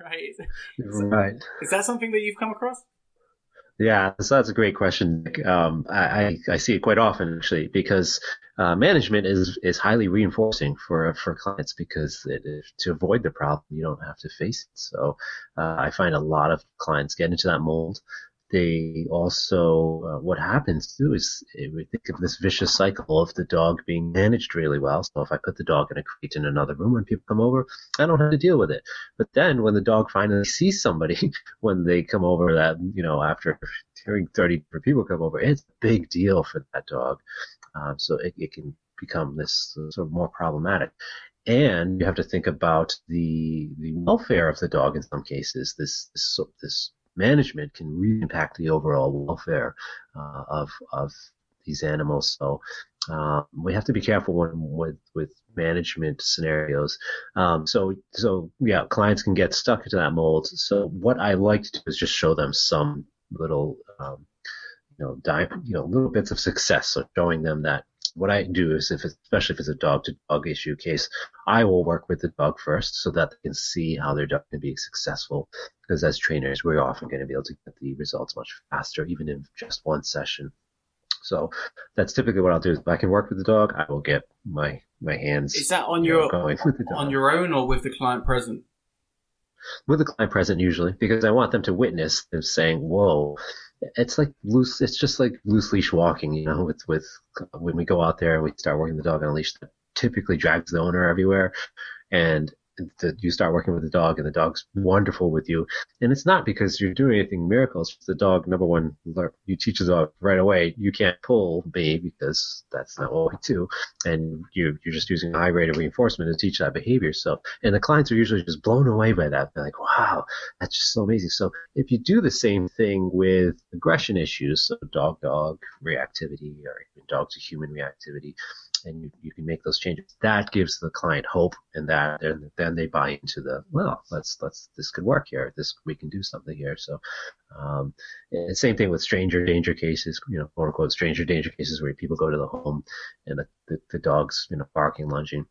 right? Right. Is that something that you've come across? Yeah, so that's a great question. Um, I, I see it quite often actually because uh, management is is highly reinforcing for for clients because it, to avoid the problem you don't have to face it. So uh, I find a lot of clients get into that mold they also uh, what happens too is eh, we think of this vicious cycle of the dog being managed really well. So if I put the dog in a crate in another room when people come over, I don't have to deal with it. But then when the dog finally sees somebody when they come over, that you know after hearing 30 people come over, it's a big deal for that dog. Um, so it, it can become this sort of more problematic and you have to think about the the welfare of the dog in some cases. This this this management can really impact the overall welfare uh, of of these animals. So uh, we have to be careful when, with with management scenarios. Um, so so yeah, clients can get stuck into that mold. So what I like to do is just show them some little um, you know, di- you know, little bits of success. So showing them that what I do is if, especially if it's a dog to dog issue case, I will work with the dog first so that they can see how their dog can be successful. Because as trainers, we're often going to be able to get the results much faster, even in just one session. So that's typically what I'll do. If I can work with the dog, I will get my my hands. Is that on your going with the dog. on your own or with the client present? With the client present usually, because I want them to witness them saying, "Whoa, it's like loose. It's just like loose leash walking, you know. With with when we go out there and we start working the dog on a leash, that typically drags the owner everywhere, and the, you start working with the dog and the dog's wonderful with you. And it's not because you're doing anything miracles. The dog, number one, you teach the dog right away, you can't pull me because that's not what we do. And you, you're just using a high rate of reinforcement to teach that behavior. So, and the clients are usually just blown away by that. They're like, wow, that's just so amazing. So if you do the same thing with aggression issues, so dog dog reactivity or even dog to human reactivity, and you, you can make those changes. That gives the client hope, and that then they buy into the well, let's let's this could work here. This we can do something here. So, um, same thing with stranger danger cases, you know, quote unquote stranger danger cases where people go to the home and the, the, the dog's you know barking, lunging.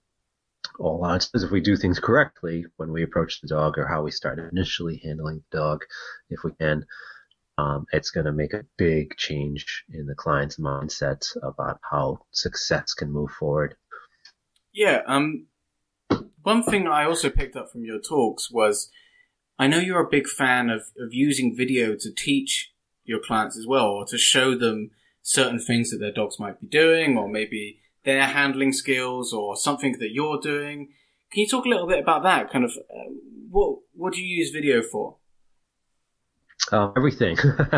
All odds if we do things correctly when we approach the dog or how we start initially handling the dog, if we can, um, it's going to make a big change in the client's mindset about how success can move forward. Yeah. Um, one thing I also picked up from your talks was I know you're a big fan of, of using video to teach your clients as well, or to show them certain things that their dogs might be doing, or maybe their handling skills, or something that you're doing. Can you talk a little bit about that? Kind of, uh, what what do you use video for? Um, everything.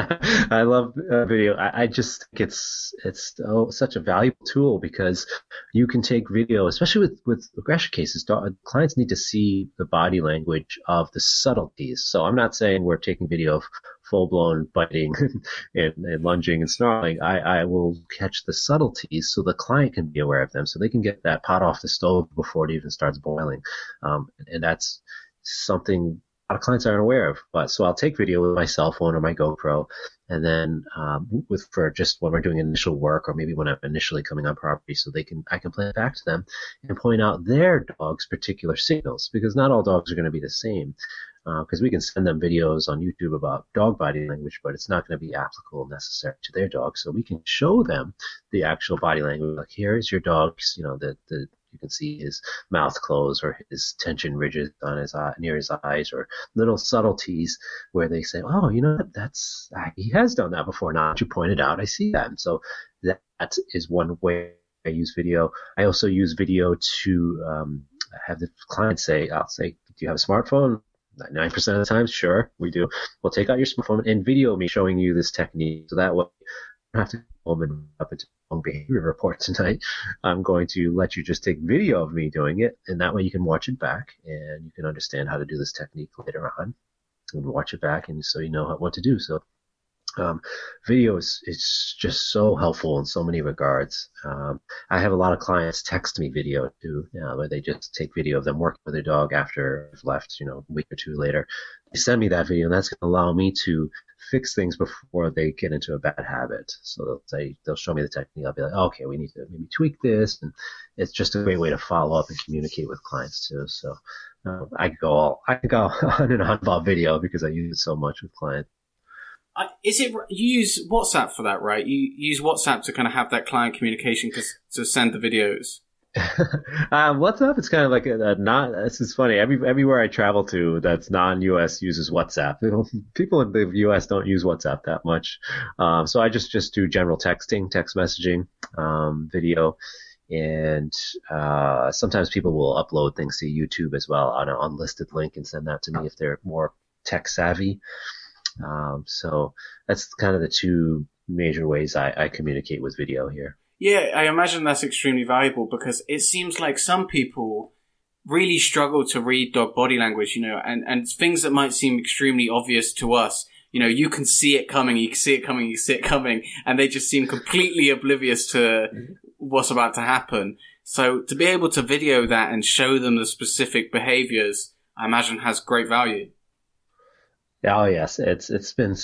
I love uh, video. I, I, just think it's it's oh, such a valuable tool because you can take video, especially with with aggression cases. Clients need to see the body language of the subtleties. So I'm not saying we're taking video of full blown biting and, and, lunging and snarling. I, I will catch the subtleties so the client can be aware of them, so they can get that pot off the stove before it even starts boiling. Um, and that's something lot of clients aren't aware of. But so I'll take video with my cell phone or my GoPro, and then um, with for just when we're doing initial work or maybe when I'm initially coming on property, so they can I can play it back to them and point out their dog's particular signals because not all dogs are going to be the same. Because uh, we can send them videos on YouTube about dog body language, but it's not going to be applicable necessary to their dog. So we can show them the actual body language. Like here is your dog's, you know, the the you can see his mouth close or his tension ridges on his eye, near his eyes, or little subtleties where they say, "Oh, you know what? That's he has done that before." Now that you pointed out, I see that. And so that is one way I use video. I also use video to um, have the client say, "I'll say, do you have a smartphone?" 99% of the time, sure, we do. We'll take out your smartphone and video me showing you this technique. So that way, you don't have to home and up long behavior report tonight. I'm going to let you just take video of me doing it, and that way you can watch it back and you can understand how to do this technique later on and watch it back, and so you know what to do. So um, video is, is just so helpful in so many regards. Um, I have a lot of clients text me video too, where they just take video of them working with their dog after I've left, you know, a week or two later. They send me that video, and that's going to allow me to fix things before they get into a bad habit. So they'll say they'll show me the technique. I'll be like, okay, we need to maybe tweak this, and it's just a great way to follow up and communicate with clients too. So uh, I go all I go on and on about video because I use it so much with clients. Uh, is it you use WhatsApp for that, right? You use WhatsApp to kind of have that client communication to send the videos. um, WhatsApp it's kind of like a, a not. This is funny. Every everywhere I travel to that's non-US uses WhatsApp. People in the US don't use WhatsApp that much, um, so I just just do general texting, text messaging, um, video, and uh, sometimes people will upload things to YouTube as well on an unlisted link and send that to me if they're more tech savvy. Um, so that's kind of the two major ways I, I communicate with video here. Yeah, I imagine that's extremely valuable because it seems like some people really struggle to read dog body language, you know, and, and things that might seem extremely obvious to us. You know, you can see it coming, you can see it coming, you see it coming, and they just seem completely oblivious to what's about to happen. So to be able to video that and show them the specific behaviors, I imagine has great value. Oh yes, it's it's been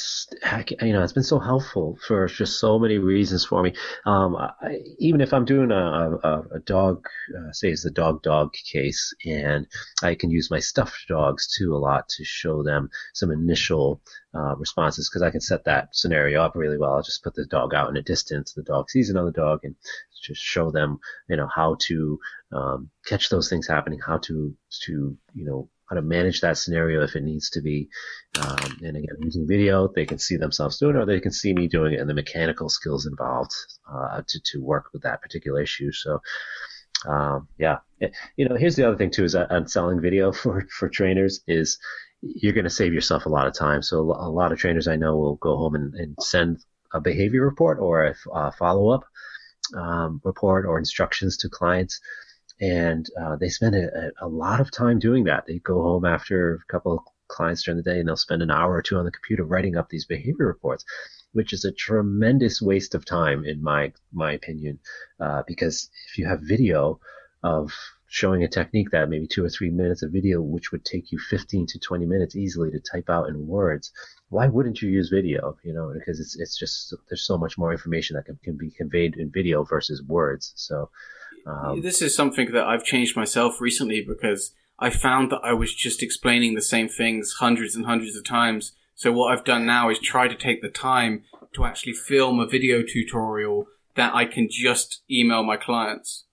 you know it's been so helpful for just so many reasons for me. Um, I, even if I'm doing a, a, a dog, uh, say it's a dog dog case, and I can use my stuffed dogs too a lot to show them some initial uh, responses because I can set that scenario up really well. I'll just put the dog out in a distance, the dog sees another dog, and just show them you know how to um, catch those things happening, how to to you know how to manage that scenario if it needs to be. Um, and again, using video, they can see themselves doing it, or they can see me doing it, and the mechanical skills involved uh, to to work with that particular issue. So. Um, yeah, it, you know, here's the other thing too is on selling video for for trainers is you're going to save yourself a lot of time. So a lot of trainers I know will go home and, and send a behavior report or a, a follow up um, report or instructions to clients and uh, they spend a, a, lot of time doing that. They go home after a couple of clients during the day, and they'll spend an hour or two on the computer writing up these behavior reports. which is a tremendous waste of time in my my opinion, uh, because if you have video of showing a technique that maybe two or three minutes of video, which would take you 15 to 20 minutes easily to type out in words, why wouldn't you use video? You know, because it's it's just there's so much more information that can, can be conveyed in video versus words. So um, this is something that I've changed myself recently because I found that I was just explaining the same things hundreds and hundreds of times. So what I've done now is try to take the time to actually film a video tutorial that I can just email my clients.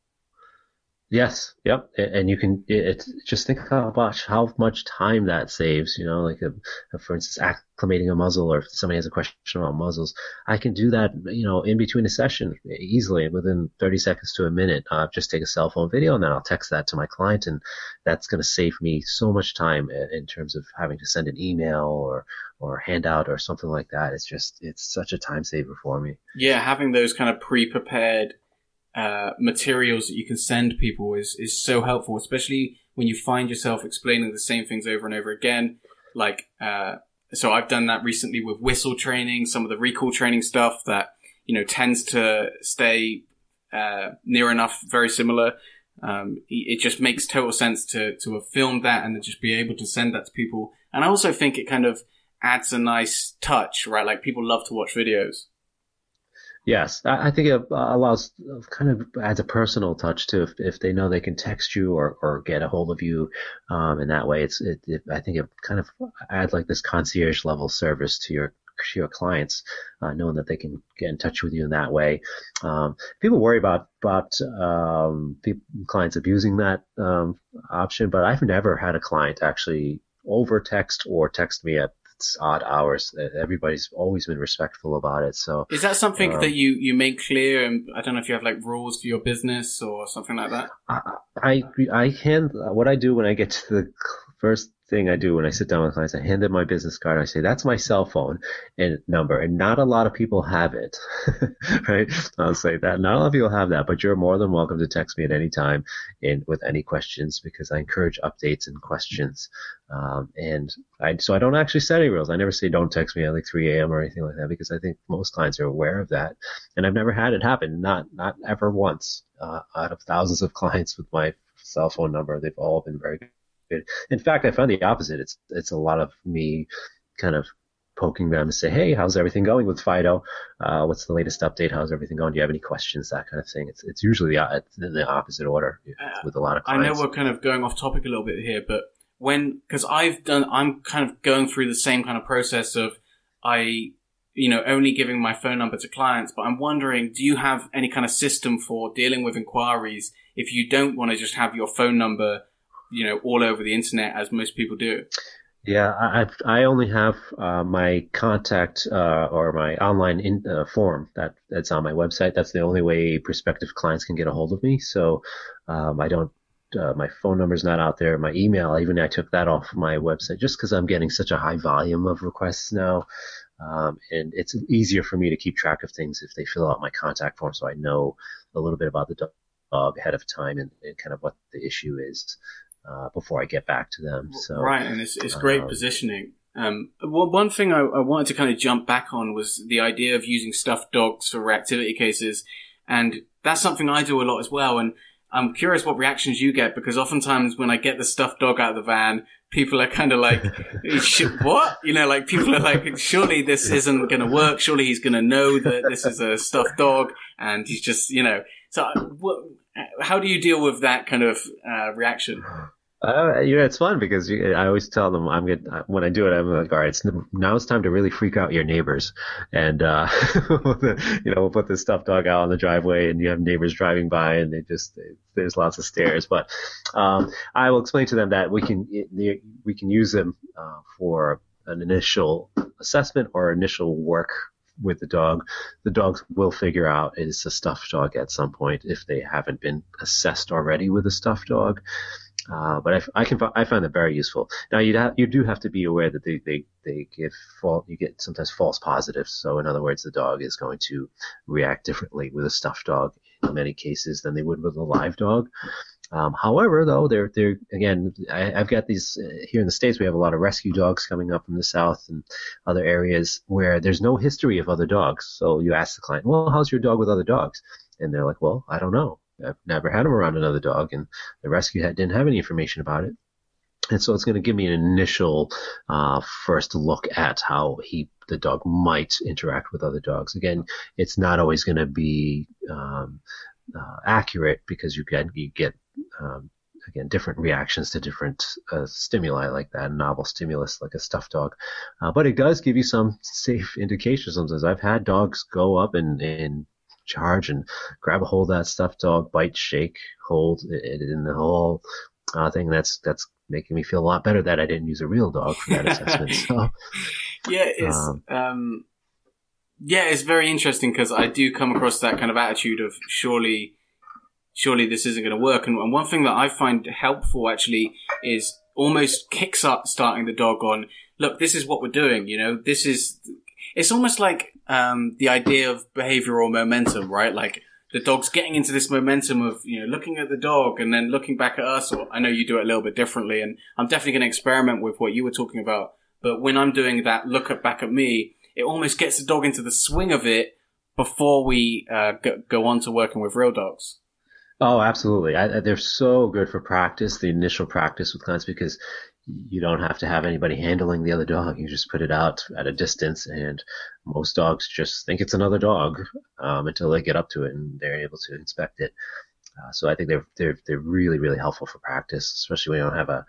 Yes, yep, and you can it, just think how much how much time that saves. You know, like a, a, for instance, acclimating a muzzle, or if somebody has a question about muzzles, I can do that. You know, in between a session easily within 30 seconds to a minute. I uh, just take a cell phone video, and then I'll text that to my client, and that's going to save me so much time uh, in terms of having to send an email or or handout or something like that. It's just it's such a time saver for me. Yeah, having those kind of pre-prepared uh, materials that you can send people is is so helpful, especially when you find yourself explaining the same things over and over again. Like, uh, so I've done that recently with whistle training, some of the recall training stuff that you know tends to stay uh, near enough, very similar. Um, it just makes total sense to to have filmed that and just be able to send that to people. And I also think it kind of adds a nice touch, right? Like people love to watch videos. Yes, I think it allows kind of adds a personal touch to if, if they know they can text you or, or get a hold of you um, in that way. It's it, it, I think it kind of adds like this concierge level service to your to your clients, uh, knowing that they can get in touch with you in that way. Um, people worry about about um, people, clients abusing that um, option, but I've never had a client actually over text or text me at odd hours. Everybody's always been respectful about it. So is that something um, that you you make clear? And I don't know if you have like rules for your business or something like that. I I, I hand what I do when I get to the first thing I do when I sit down with clients, I hand them my business card. I say, that's my cell phone and number. And not a lot of people have it, right? I'll say that. Not a lot of people have that, but you're more than welcome to text me at any time and with any questions because I encourage updates and questions. Um, and I, so I don't actually set any rules. I never say don't text me at like 3 a.m. or anything like that because I think most clients are aware of that. And I've never had it happen. Not, not ever once, uh, out of thousands of clients with my cell phone number. They've all been very good. In fact, I found the opposite. It's it's a lot of me kind of poking them to say, hey, how's everything going with Fido? Uh, what's the latest update? How's everything going? Do you have any questions? That kind of thing. It's it's usually the, the opposite order uh, with a lot of clients. I know we're kind of going off topic a little bit here, but when because I've done, I'm kind of going through the same kind of process of I. You know, only giving my phone number to clients, but I'm wondering, do you have any kind of system for dealing with inquiries if you don't want to just have your phone number you know all over the internet as most people do. Yeah, I I only have uh, my contact uh, or my online in, uh, form that that's on my website. That's the only way prospective clients can get a hold of me. So um, I don't. Uh, my phone number is not out there. My email, even I took that off my website just because I'm getting such a high volume of requests now, um, and it's easier for me to keep track of things if they fill out my contact form, so I know a little bit about the dog ahead of time and, and kind of what the issue is uh, before I get back to them. So right, and it's it's great um, positioning. Um, one thing I, I, wanted to kind of jump back on was the idea of using stuffed dogs for reactivity cases, and that's something I do a lot as well. And I'm curious what reactions you get because oftentimes when I get the stuffed dog out of the van, people are kind of like, "What?" You know, like people are like, "Surely this isn't going to work. Surely he's going to know that this is a stuffed dog, and he's just, you know." So, what, how do you deal with that kind of uh, reaction? Uh, yeah, it's fun because you, I always tell them I'm good when I do it. I'm like, all right, it's, now it's time to really freak out your neighbors, and uh, you know, we'll put this stuffed dog out on the driveway, and you have neighbors driving by, and they just they, there's lots of stares. But um, I will explain to them that we can we can use them uh, for an initial assessment or initial work with the dog, the dogs will figure out it's a stuffed dog at some point if they haven't been assessed already with a stuffed dog. Uh, but I, I, can I find that very useful. Now you ha- you do have to be aware that they they, they give false you get sometimes false positives. So in other words, the dog is going to react differently with a stuffed dog in many cases than they would with a live dog. Um, however, though, they're they're again, I, have got these uh, here in the states. We have a lot of rescue dogs coming up from the south and other areas where there's no history of other dogs. So you ask the client, "Well, how's your dog with other dogs?" And they're like, "Well, I don't know. I've never had him around another dog." And the rescue didn't have any information about it. And so it's going to give me an initial uh, first look at how he the dog might interact with other dogs. Again, it's not always going to be um, uh, accurate because you get you get um, again different reactions to different uh, stimuli like that novel stimulus like a stuffed dog. Uh, but it does give you some safe indications. Sometimes i've had dogs go up and, and charge and grab a hold of that stuffed dog bite shake hold it in the whole uh, thing. That's that's making me feel a lot better that i didn't use a real dog for that assessment so. Yeah it's um, um yeah it's very interesting because i do come across that kind of attitude of surely surely this isn't going to work. And, and, one thing that I find helpful actually is almost kicks up starting the dog on, look, this is what we're doing. You know, this is, it's almost like, um, the idea of behavioral momentum, right? Like the dog's getting into this momentum of, you know, looking at the dog and then looking back at us. Or I know you do it a little bit differently and I'm definitely going to experiment with what you were talking about. But when I'm doing that look at back at me, it almost gets the dog into the swing of it before we uh, go, go on to working with real dogs. Oh, absolutely. I, they're so good for practice, the initial practice with clients, because you don't have to have anybody handling the other dog. You just put it out at a distance, and most dogs just think it's another dog um, until they get up to it and they're able to inspect it. Uh, so I think they're they're they're really really helpful for practice, especially when you don't have a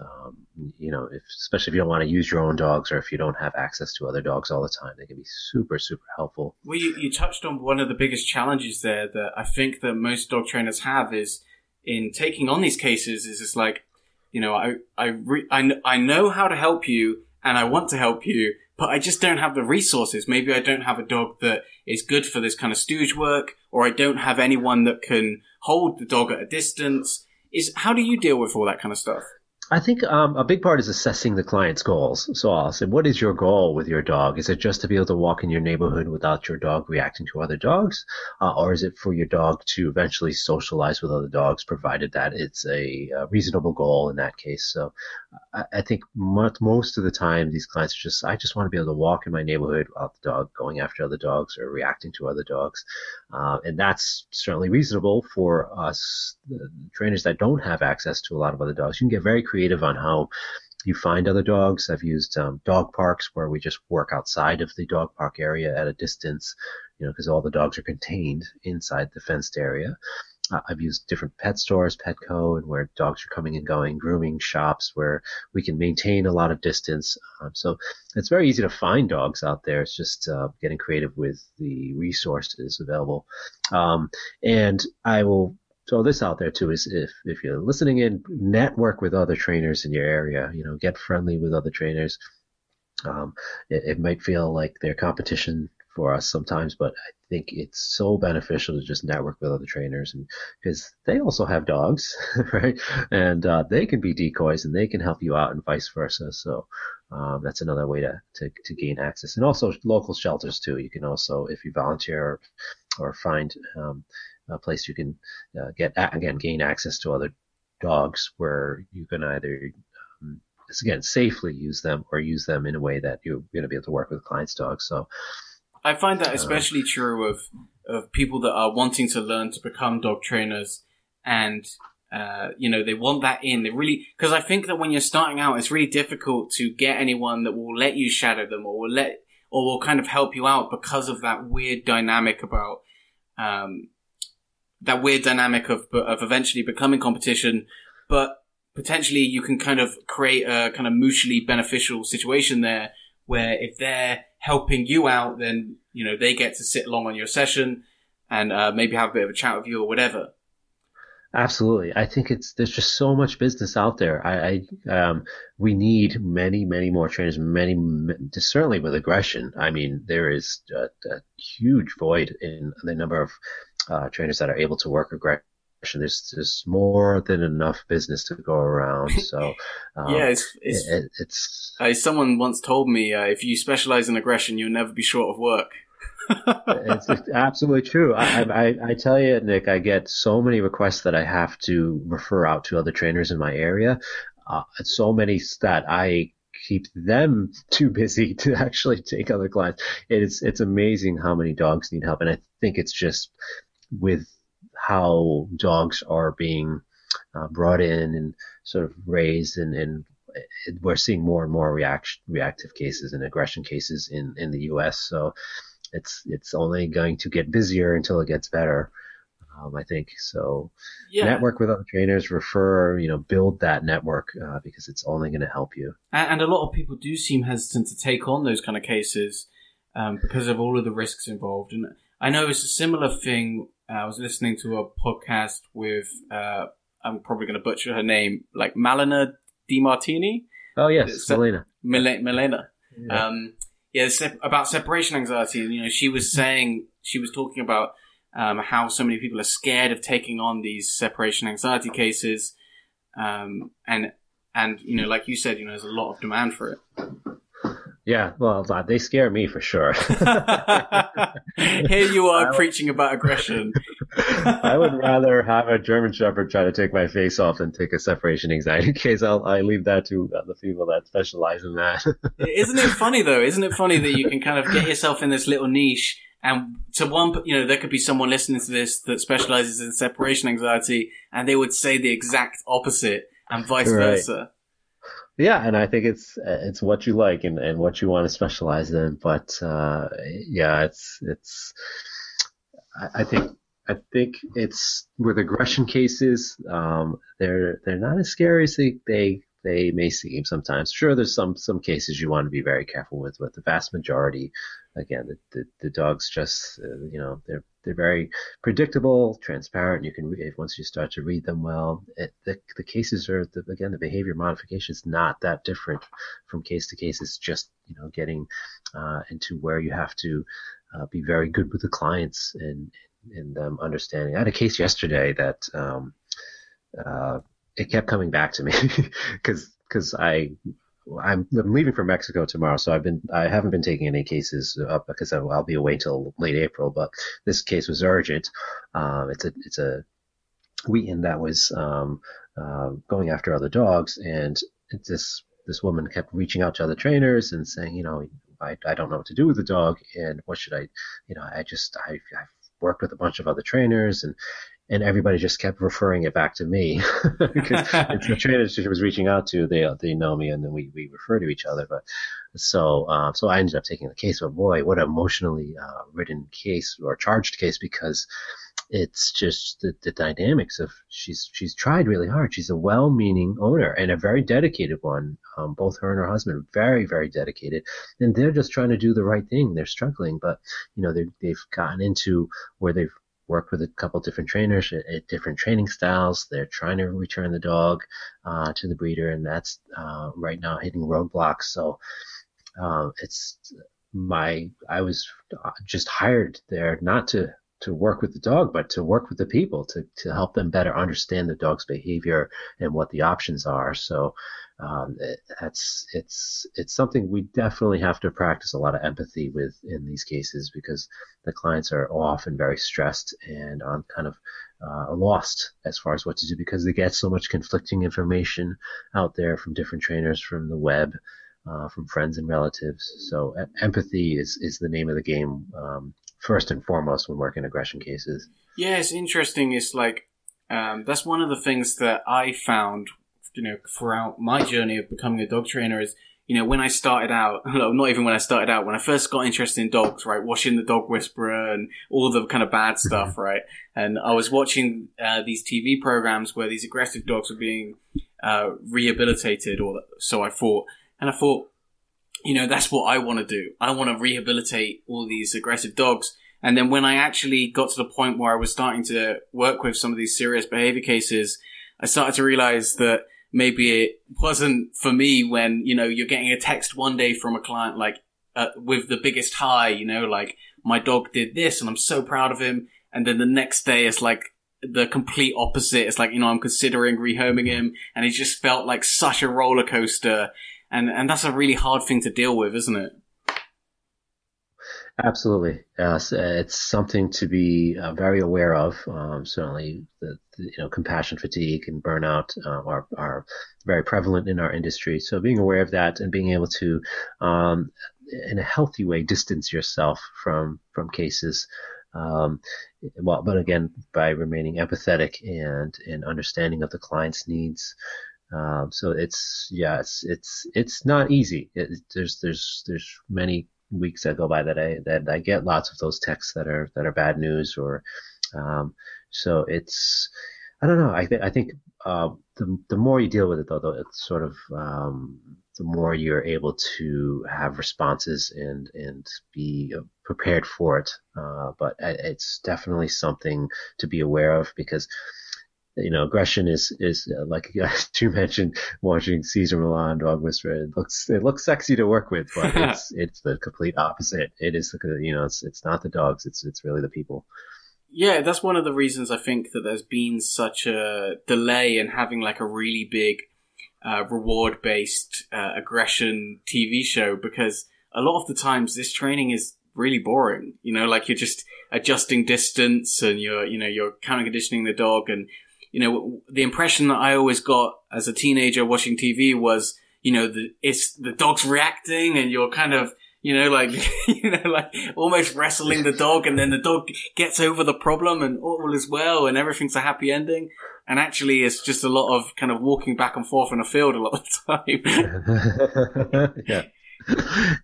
um, you know, if, especially if you don't want to use your own dogs or if you don't have access to other dogs all the time, they can be super, super helpful. Well, you, you touched on one of the biggest challenges there that I think that most dog trainers have is in taking on these cases is it's like, you know, I, I, re- I, I know how to help you and I want to help you, but I just don't have the resources. Maybe I don't have a dog that is good for this kind of stooge work, or I don't have anyone that can hold the dog at a distance. Is how do you deal with all that kind of stuff? I think um, a big part is assessing the client's goals. So I'll say, what is your goal with your dog? Is it just to be able to walk in your neighborhood without your dog reacting to other dogs? Uh, or is it for your dog to eventually socialize with other dogs, provided that it's a, a reasonable goal in that case? So I, I think most, most of the time, these clients are just, I just want to be able to walk in my neighborhood without the dog going after other dogs or reacting to other dogs. Uh, and that's certainly reasonable for us trainers that don't have access to a lot of other dogs. You can get very creative on how you find other dogs. I've used um, dog parks where we just work outside of the dog park area at a distance, you know, because all the dogs are contained inside the fenced area. I've used different pet stores, Petco, and where dogs are coming and going, grooming shops where we can maintain a lot of distance. Um, so it's very easy to find dogs out there. It's just uh, getting creative with the resources available. Um, and I will throw this out there too is if if you're listening in, network with other trainers in your area. You know, get friendly with other trainers. Um, it, it might feel like they're competition for us sometimes, but I think it's so beneficial to just network with other trainers because they also have dogs, right? And uh, they can be decoys and they can help you out and vice versa. So um, that's another way to, to, to gain access. And also local shelters too. You can also, if you volunteer or, or find um, a place you can uh, get again gain access to other dogs where you can either um, again safely use them or use them in a way that you're going to be able to work with clients' dogs. So I find that uh, especially true of of people that are wanting to learn to become dog trainers and uh, you know they want that in. They really because i think that when you're starting out it's really difficult to get anyone that will let you shadow them or will let or will kind of help you out because of that weird dynamic about um, that weird dynamic of of eventually becoming competition, but potentially you can kind of create a kind of mutually beneficial situation there where if they're helping you out, then you know they get to sit along on your session and uh, maybe have a bit of a chat with you or whatever. Absolutely, I think it's there's just so much business out there. I, I um, we need many, many more trainers. Many, certainly with aggression. I mean, there is a, a huge void in the number of uh, trainers that are able to work aggression. There's there's more than enough business to go around. So um, yeah, it's it's, it, it's uh, someone once told me uh, if you specialize in aggression, you'll never be short of work. it's absolutely true. I, I, I tell you, Nick, I get so many requests that I have to refer out to other trainers in my area. Uh, so many that I keep them too busy to actually take other clients. It's it's amazing how many dogs need help, and I think it's just with how dogs are being uh, brought in and sort of raised and, and we're seeing more and more reaction, reactive cases and aggression cases in, in the U.S. So it's it's only going to get busier until it gets better. Um, I think so. Yeah. Network with other trainers, refer, you know, build that network uh, because it's only going to help you. And, and, a lot of people do seem hesitant to take on those kind of cases um, because of all of the risks involved. And I know it's a similar thing. Uh, I was listening to a podcast with, uh, I'm probably going to butcher her name, like Malina Martini. Oh yes, Melina. Melina. Yeah. Um, yeah, about separation anxiety. You know, she was saying she was talking about um, how so many people are scared of taking on these separation anxiety cases, um, and and you know, like you said, you know, there's a lot of demand for it. Yeah, well, uh, they scare me for sure. Here you are preaching about aggression. I would rather have a German Shepherd try to take my face off than take a separation anxiety case. I'll I leave that to uh, the people that specialize in that. Isn't it funny though? Isn't it funny that you can kind of get yourself in this little niche and to one, you know, there could be someone listening to this that specializes in separation anxiety and they would say the exact opposite and vice right. versa. Yeah, and I think it's it's what you like and, and what you want to specialize in. But uh, yeah, it's it's. I, I think I think it's with aggression cases. Um, they're they're not as scary as they, they they may seem sometimes. Sure, there's some some cases you want to be very careful with, but the vast majority, again, the the, the dogs just uh, you know they're they're very predictable, transparent. You can once you start to read them well. It, the the cases are the, again the behavior modification is not that different from case to case. It's just you know getting uh, into where you have to uh, be very good with the clients and and um, understanding. I had a case yesterday that um, uh, it kept coming back to me because because I I'm, I'm leaving for Mexico tomorrow, so I've been I haven't been taking any cases up because I'll, I'll be away till late April. But this case was urgent. Um, it's a it's a Wheaten that was um, uh, going after other dogs, and this this woman kept reaching out to other trainers and saying, you know, I, I don't know what to do with the dog, and what should I, you know, I just I I've worked with a bunch of other trainers and and everybody just kept referring it back to me. Because the trainers she was reaching out to they they know me and then we, we refer to each other but so uh, so I ended up taking the case but boy what an emotionally uh, written case or charged case because it's just the, the dynamics of she's she's tried really hard. She's a well-meaning owner and a very dedicated one um, both her and her husband very very dedicated and they're just trying to do the right thing. They're struggling but you know they've gotten into where they've worked with a couple different trainers at, at, different training styles. They're trying to return the dog uh, to the breeder, and that's uh, right now hitting roadblocks. So uh, it's my I was just hired there not to to work with the dog, but to work with the people to to help them better understand the dog's behavior and what the options are. So um, it, that's it's it's something we definitely have to practice a lot of empathy with in these cases because the clients are often very stressed and on kind of uh, lost as far as what to do because they get so much conflicting information out there from different trainers from the web. Uh, from friends and relatives. So empathy is, is the name of the game um, first and foremost when working aggression cases. Yeah, it's interesting. It's like um, that's one of the things that I found you know, throughout my journey of becoming a dog trainer is, you know, when I started out, not even when I started out, when I first got interested in dogs, right, watching the dog whisperer and all the kind of bad mm-hmm. stuff, right, and I was watching uh, these TV programs where these aggressive dogs were being uh, rehabilitated, or so I thought, and I thought, you know, that's what I want to do. I want to rehabilitate all these aggressive dogs. And then when I actually got to the point where I was starting to work with some of these serious behavior cases, I started to realize that maybe it wasn't for me when, you know, you're getting a text one day from a client like, uh, with the biggest high, you know, like, my dog did this and I'm so proud of him. And then the next day it's like the complete opposite. It's like, you know, I'm considering rehoming him and it just felt like such a roller coaster. And, and that's a really hard thing to deal with, isn't it? Absolutely, uh, it's something to be uh, very aware of. Um, certainly, the, the, you know compassion fatigue and burnout uh, are are very prevalent in our industry. So being aware of that and being able to, um, in a healthy way, distance yourself from from cases. Um, well, but again, by remaining empathetic and and understanding of the client's needs. Um, so it's yeah, it's it's it's not easy. It, there's there's there's many weeks that go by that I that I get lots of those texts that are that are bad news or um, so it's I don't know I think I think uh, the the more you deal with it though, though it's sort of um, the more you're able to have responses and and be prepared for it. Uh, but it's definitely something to be aware of because you know, aggression is is uh, like you mentioned watching Cesar Millan, Dog Whisperer. It looks it looks sexy to work with, but it's it's the complete opposite. It is the you know it's it's not the dogs. It's it's really the people. Yeah, that's one of the reasons I think that there's been such a delay in having like a really big uh, reward based uh, aggression TV show because a lot of the times this training is really boring. You know, like you're just adjusting distance and you're you know you're counter conditioning the dog and you know, the impression that I always got as a teenager watching TV was, you know, the, it's the dog's reacting and you're kind of, you know, like, you know, like almost wrestling the dog and then the dog gets over the problem and all is well and everything's a happy ending. And actually it's just a lot of kind of walking back and forth in a field a lot of the time. yeah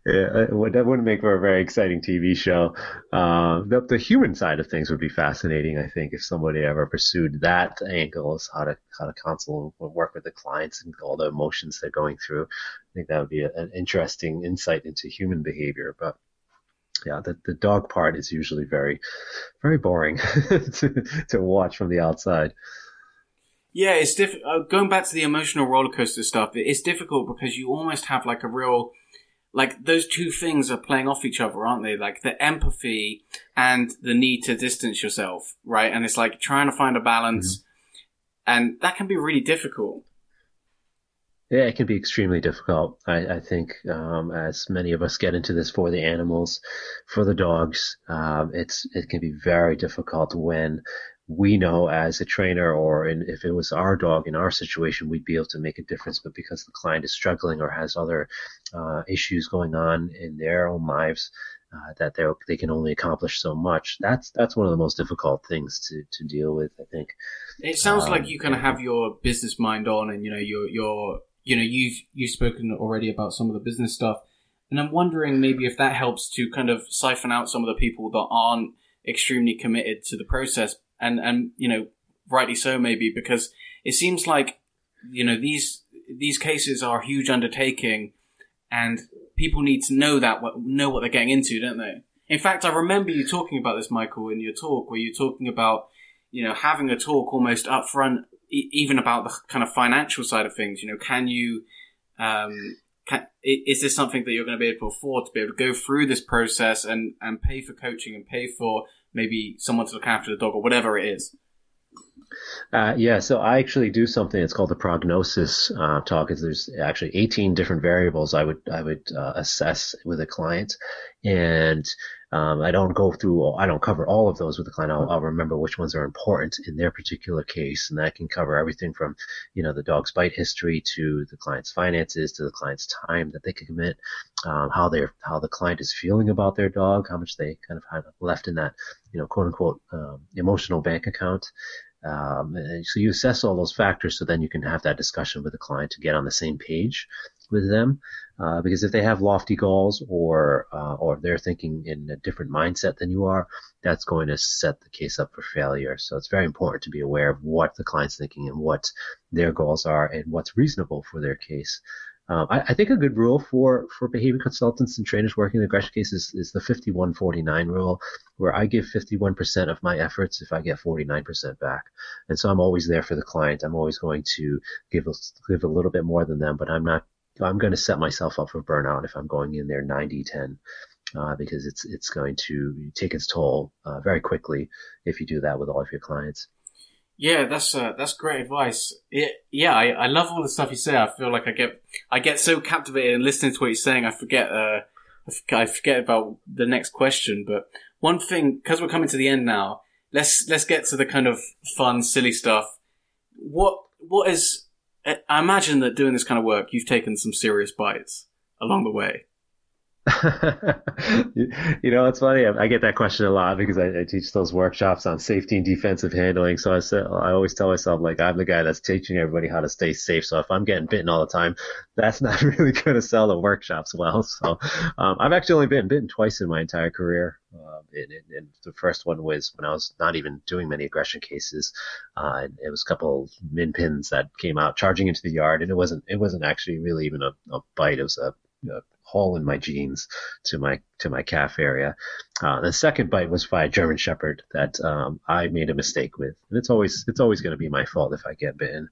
yeah, that wouldn't make for a very exciting TV show. Uh, the, the, human side of things would be fascinating, I think, if somebody ever pursued that angle, is how to how to counsel and work with the clients and all the emotions they're going through. I think that would be a, an interesting insight into human behavior. But yeah, the, the dog part is usually very, very boring to to watch from the outside. Yeah, it's difficult. Uh, going back to the emotional roller coaster stuff, it's difficult because you almost have like a real like those two things are playing off each other, aren't they? Like the empathy and the need to distance yourself, right? And it's like trying to find a balance, mm-hmm. and that can be really difficult. Yeah, it can be extremely difficult. I, I think um, as many of us get into this for the animals, for the dogs, um, it's it can be very difficult when we know as a trainer or in, if it was our dog in our situation, we'd be able to make a difference. But because the client is struggling or has other uh, issues going on in their own lives, uh, that they they can only accomplish so much. That's that's one of the most difficult things to, to deal with. I think. It sounds um, like you kind of have your business mind on, and you know you're you're you know you've you've spoken already about some of the business stuff, and I'm wondering maybe if that helps to kind of siphon out some of the people that aren't extremely committed to the process and and you know rightly so maybe because it seems like you know these these cases are a huge undertaking and people need to know that know what they're getting into don't they? In fact i remember you talking about this michael in your talk where you're talking about you know having a talk almost up front e- even about the kind of financial side of things. You know can you um, can, is this something that you're going to be able to afford to be able to go through this process and, and pay for coaching and pay for maybe someone to look after the dog or whatever it is? Uh, yeah, so I actually do something. It's called the prognosis uh, talk. There's actually 18 different variables I would I would uh, assess with a client, and um, I don't go through, I don't cover all of those with the client. I'll, I'll, remember which ones are important in their particular case. And that can cover everything from, you know, the dog's bite history to the client's finances to the client's time that they can commit, um, how they're, how the client is feeling about their dog, how much they kind of have left in that, you know, quote unquote, um, emotional bank account. Um, so you assess all those factors so then you can have that discussion with the client to get on the same page with them. Uh, because if they have lofty goals or uh, or they're thinking in a different mindset than you are, that's going to set the case up for failure. So it's very important to be aware of what the client's thinking and what their goals are and what's reasonable for their case. Um, I, I, think a good rule for, for behavior consultants and trainers working in aggression cases is the 51-49 rule, where I give 51% of my efforts if I get 49% back. And so I'm always there for the client. I'm always going to give a, give a little bit more than them, but I'm not I'm going to set myself up for burnout if I'm going in there 90-10. Uh, because it's it's going to take its toll uh, very quickly if you do that with all of your clients. Yeah, that's uh, that's great advice. It, yeah, I, I love all the stuff you say. I feel like I get I get so captivated in listening to what you're saying. I forget uh, I forget about the next question, but one thing, because we're coming to the end now, let's let's get to the kind of fun, silly stuff. What what is? I imagine that doing this kind of work, you've taken some serious bites along the way. you know, it's funny. I, get that question a lot because I, I, teach those workshops on safety and defensive handling. So I I always tell myself like I'm the guy that's teaching everybody how to stay safe. So if I'm getting bitten all the time, that's not really going to sell the workshops well. So um, I've actually only been bitten twice in my entire career. Uh, and, and, the first one was when I was not even doing many aggression cases. Uh, it was a couple min pins that came out charging into the yard, and it wasn't it wasn't actually really even a, a bite. It was a, a hole in my jeans to my to my calf area. Uh, the second bite was by a German Shepherd that um, I made a mistake with, and it's always it's always going to be my fault if I get bitten.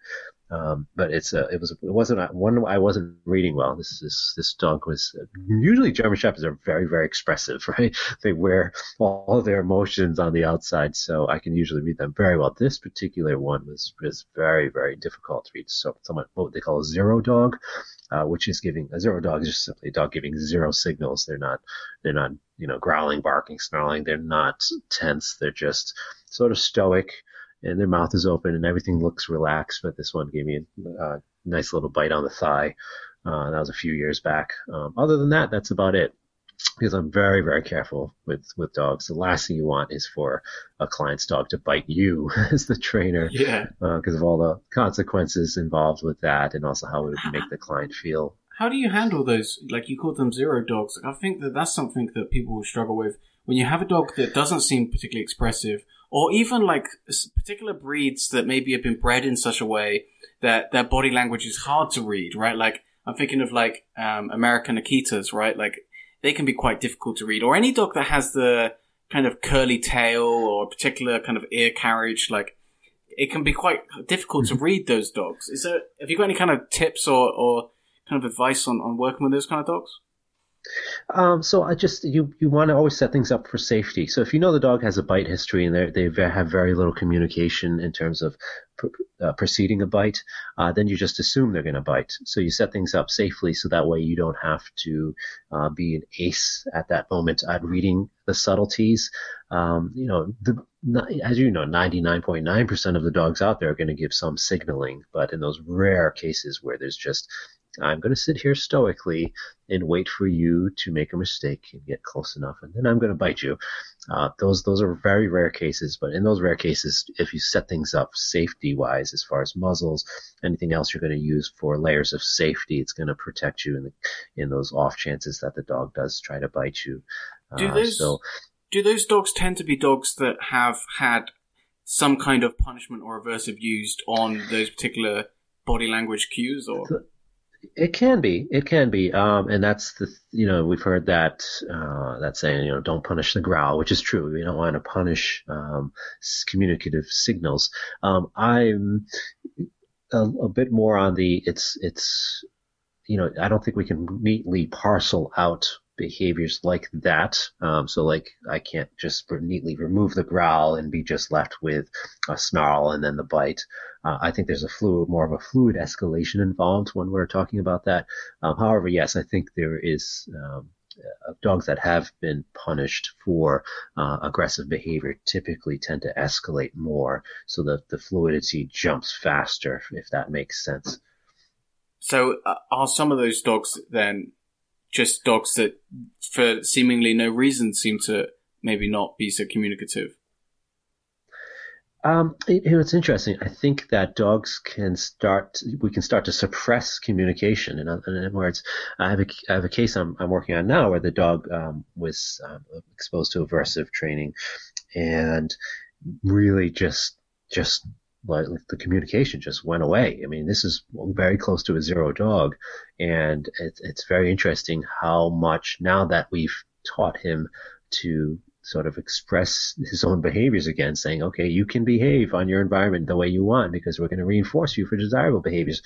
Um, but it's a, it was it wasn't one I wasn't reading well. This this this dog was usually German shepherds are very very expressive, right? They wear all their emotions on the outside, so I can usually read them very well. This particular one was was very very difficult to read. So somewhat what they call a zero dog, uh, which is giving a zero dog is just simply a dog giving zero signals. They're not they're not you know growling, barking, snarling. They're not tense. They're just sort of stoic and their mouth is open and everything looks relaxed. But this one gave me a nice little bite on the thigh. Uh, that was a few years back. Um, other than that, that's about it. Because I'm very, very careful with, with dogs. The last thing you want is for a client's dog to bite you as the trainer. Yeah. Because uh, of all the consequences involved with that and also how it would make the client feel. How do you handle those? Like you called them zero dogs. I think that that's something that people will struggle with. When you have a dog that doesn't seem particularly expressive or even like particular breeds that maybe have been bred in such a way that their body language is hard to read, right? Like I'm thinking of like um, American Akitas, right? Like they can be quite difficult to read, or any dog that has the kind of curly tail or a particular kind of ear carriage, like it can be quite difficult to mm-hmm. read those dogs. Is there? Have you got any kind of tips or, or kind of advice on, on working with those kind of dogs? Um, so I just you you want to always set things up for safety. So if you know the dog has a bite history and they they have very little communication in terms of uh, preceding a bite, uh, then you just assume they're going to bite. So you set things up safely so that way you don't have to uh, be an ace at that moment at reading the subtleties. Um, you know, the, as you know, 99.9% of the dogs out there are going to give some signaling, but in those rare cases where there's just I'm going to sit here stoically and wait for you to make a mistake and get close enough, and then I'm going to bite you. Uh, those those are very rare cases, but in those rare cases, if you set things up safety wise, as far as muzzles, anything else you're going to use for layers of safety, it's going to protect you in the, in those off chances that the dog does try to bite you. Uh, do those so, do those dogs tend to be dogs that have had some kind of punishment or aversive used on those particular body language cues, or it can be. It can be. Um, and that's the, you know, we've heard that, uh, that saying, you know, don't punish the growl, which is true. We don't want to punish, um, communicative signals. Um, I'm a, a bit more on the, it's, it's, you know, I don't think we can neatly parcel out behaviors like that. Um, so like I can't just neatly remove the growl and be just left with a snarl and then the bite. Uh, I think there's a fluid, more of a fluid escalation involved when we're talking about that. Um, however, yes, I think there is. Um, uh, dogs that have been punished for uh, aggressive behavior typically tend to escalate more, so that the fluidity jumps faster, if that makes sense. So, uh, are some of those dogs then just dogs that, for seemingly no reason, seem to maybe not be so communicative? Um, it, it's interesting. I think that dogs can start. We can start to suppress communication. In, other words, I have a, I have a case I'm, I'm working on now where the dog um, was um, exposed to aversive training, and really just just like the communication just went away. I mean, this is very close to a zero dog, and it, it's very interesting how much now that we've taught him to sort of express his own behaviors again, saying, okay, you can behave on your environment the way you want because we're going to reinforce you for desirable behaviors.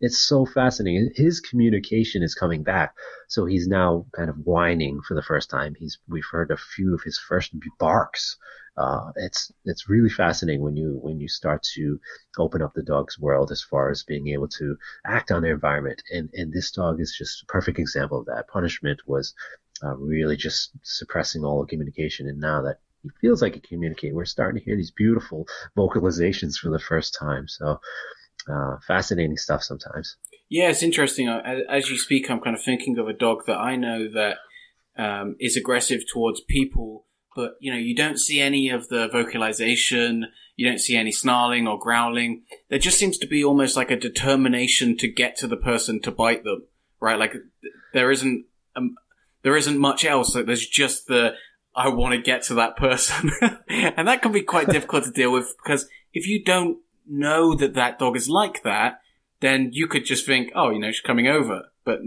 It's so fascinating. His communication is coming back. So he's now kind of whining for the first time. He's, we've heard a few of his first barks uh, it's it's really fascinating when you when you start to open up the dog's world as far as being able to act on their environment. And and this dog is just a perfect example of that. Punishment was uh, really just suppressing all the communication. And now that he feels like he can communicate, we're starting to hear these beautiful vocalizations for the first time. So uh, fascinating stuff sometimes. Yeah, it's interesting. As you speak, I'm kind of thinking of a dog that I know that um, is aggressive towards people, but you know, you don't see any of the vocalization. You don't see any snarling or growling. There just seems to be almost like a determination to get to the person to bite them, right? Like there isn't um, there isn't much else. Like there's just the I want to get to that person, and that can be quite difficult to deal with because if you don't know that that dog is like that, then you could just think, oh, you know, she's coming over. But,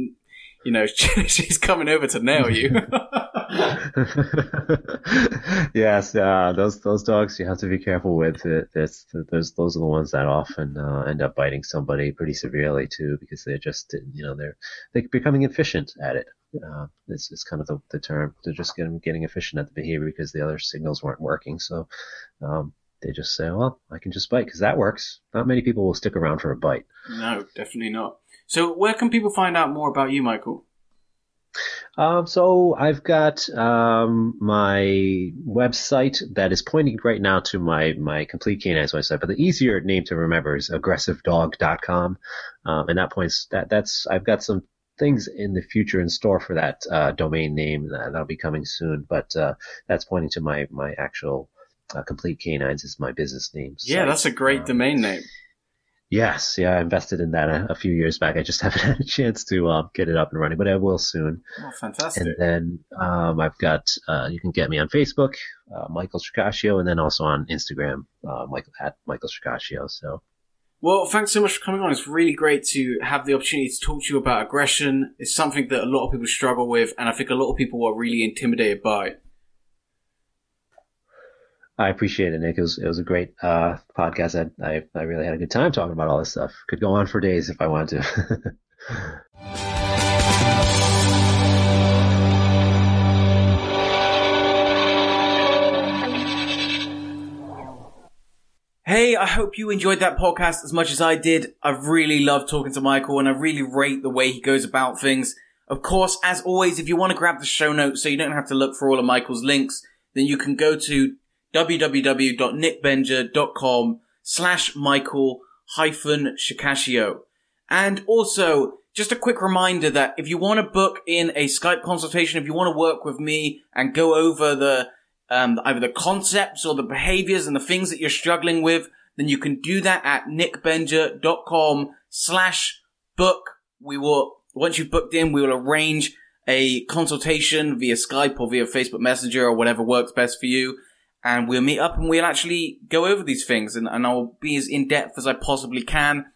you know, she's coming over to nail you. yes, uh, those those dogs you have to be careful with. It, it's, those those are the ones that often uh, end up biting somebody pretty severely too, because they're just you know they're they're becoming efficient at it. Uh, it's, it's kind of the, the term. They're just getting getting efficient at the behavior because the other signals weren't working. So um, they just say, well, I can just bite because that works. Not many people will stick around for a bite. No, definitely not. So, where can people find out more about you, Michael? Um, so I've got um, my website that is pointing right now to my my complete canines website, but the easier name to remember is aggressivedog.com, um, and that points that that's I've got some things in the future in store for that uh, domain name that, will be coming soon, but uh, that's pointing to my my actual uh, Complete Canines is my business name. Yeah, that's a great um, domain name. Yes, yeah, I invested in that a, a, few years back. I just haven't had a chance to uh, get it up and running, but I will soon. Oh, fantastic! And then um, I've got uh, you can get me on Facebook, uh, Michael Shikashio, and then also on Instagram, uh, Michael at Michael Shikashio. So. Well, thanks so much for coming on. It's really great to have the opportunity to talk to you about aggression. It's something that a lot of people struggle with, and I think a lot of people are really intimidated by. I appreciate it, Nick. It was, it was a great uh, podcast. I, I, I really had a good time talking about all this stuff. Could go on for days if I wanted to. Hey, I hope you enjoyed that podcast as much as I did. I really love talking to Michael and I really rate the way he goes about things. Of course, as always, if you want to grab the show notes so you don't have to look for all of Michael's links, then you can go to www.nickbenger.com slash Michael hyphen Shikashio. And also, just a quick reminder that if you want to book in a Skype consultation, if you want to work with me and go over the, um, either the concepts or the behaviors and the things that you're struggling with, then you can do that at nickbenger.com slash book. We will, once you've booked in, we will arrange a consultation via Skype or via Facebook Messenger or whatever works best for you and we'll meet up and we'll actually go over these things and, and I'll be as in depth as I possibly can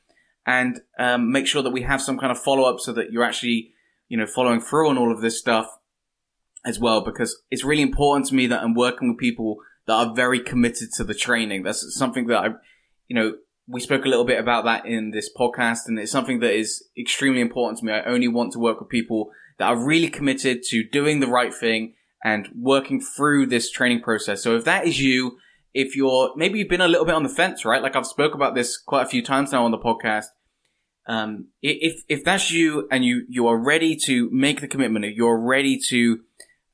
and um, make sure that we have some kind of follow up so that you're actually, you know, following through on all of this stuff as well because it's really important to me that I'm working with people that are very committed to the training. That's something that I, you know, we spoke a little bit about that in this podcast and it's something that is extremely important to me. I only want to work with people that are really committed to doing the right thing and working through this training process. So if that is you, if you're maybe you've been a little bit on the fence, right? Like I've spoke about this quite a few times now on the podcast. Um, if if that's you and you you are ready to make the commitment, you're ready to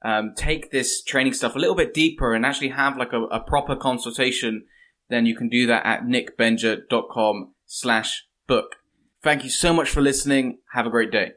um, take this training stuff a little bit deeper and actually have like a, a proper consultation, then you can do that at nickbenger.com slash book. Thank you so much for listening. Have a great day.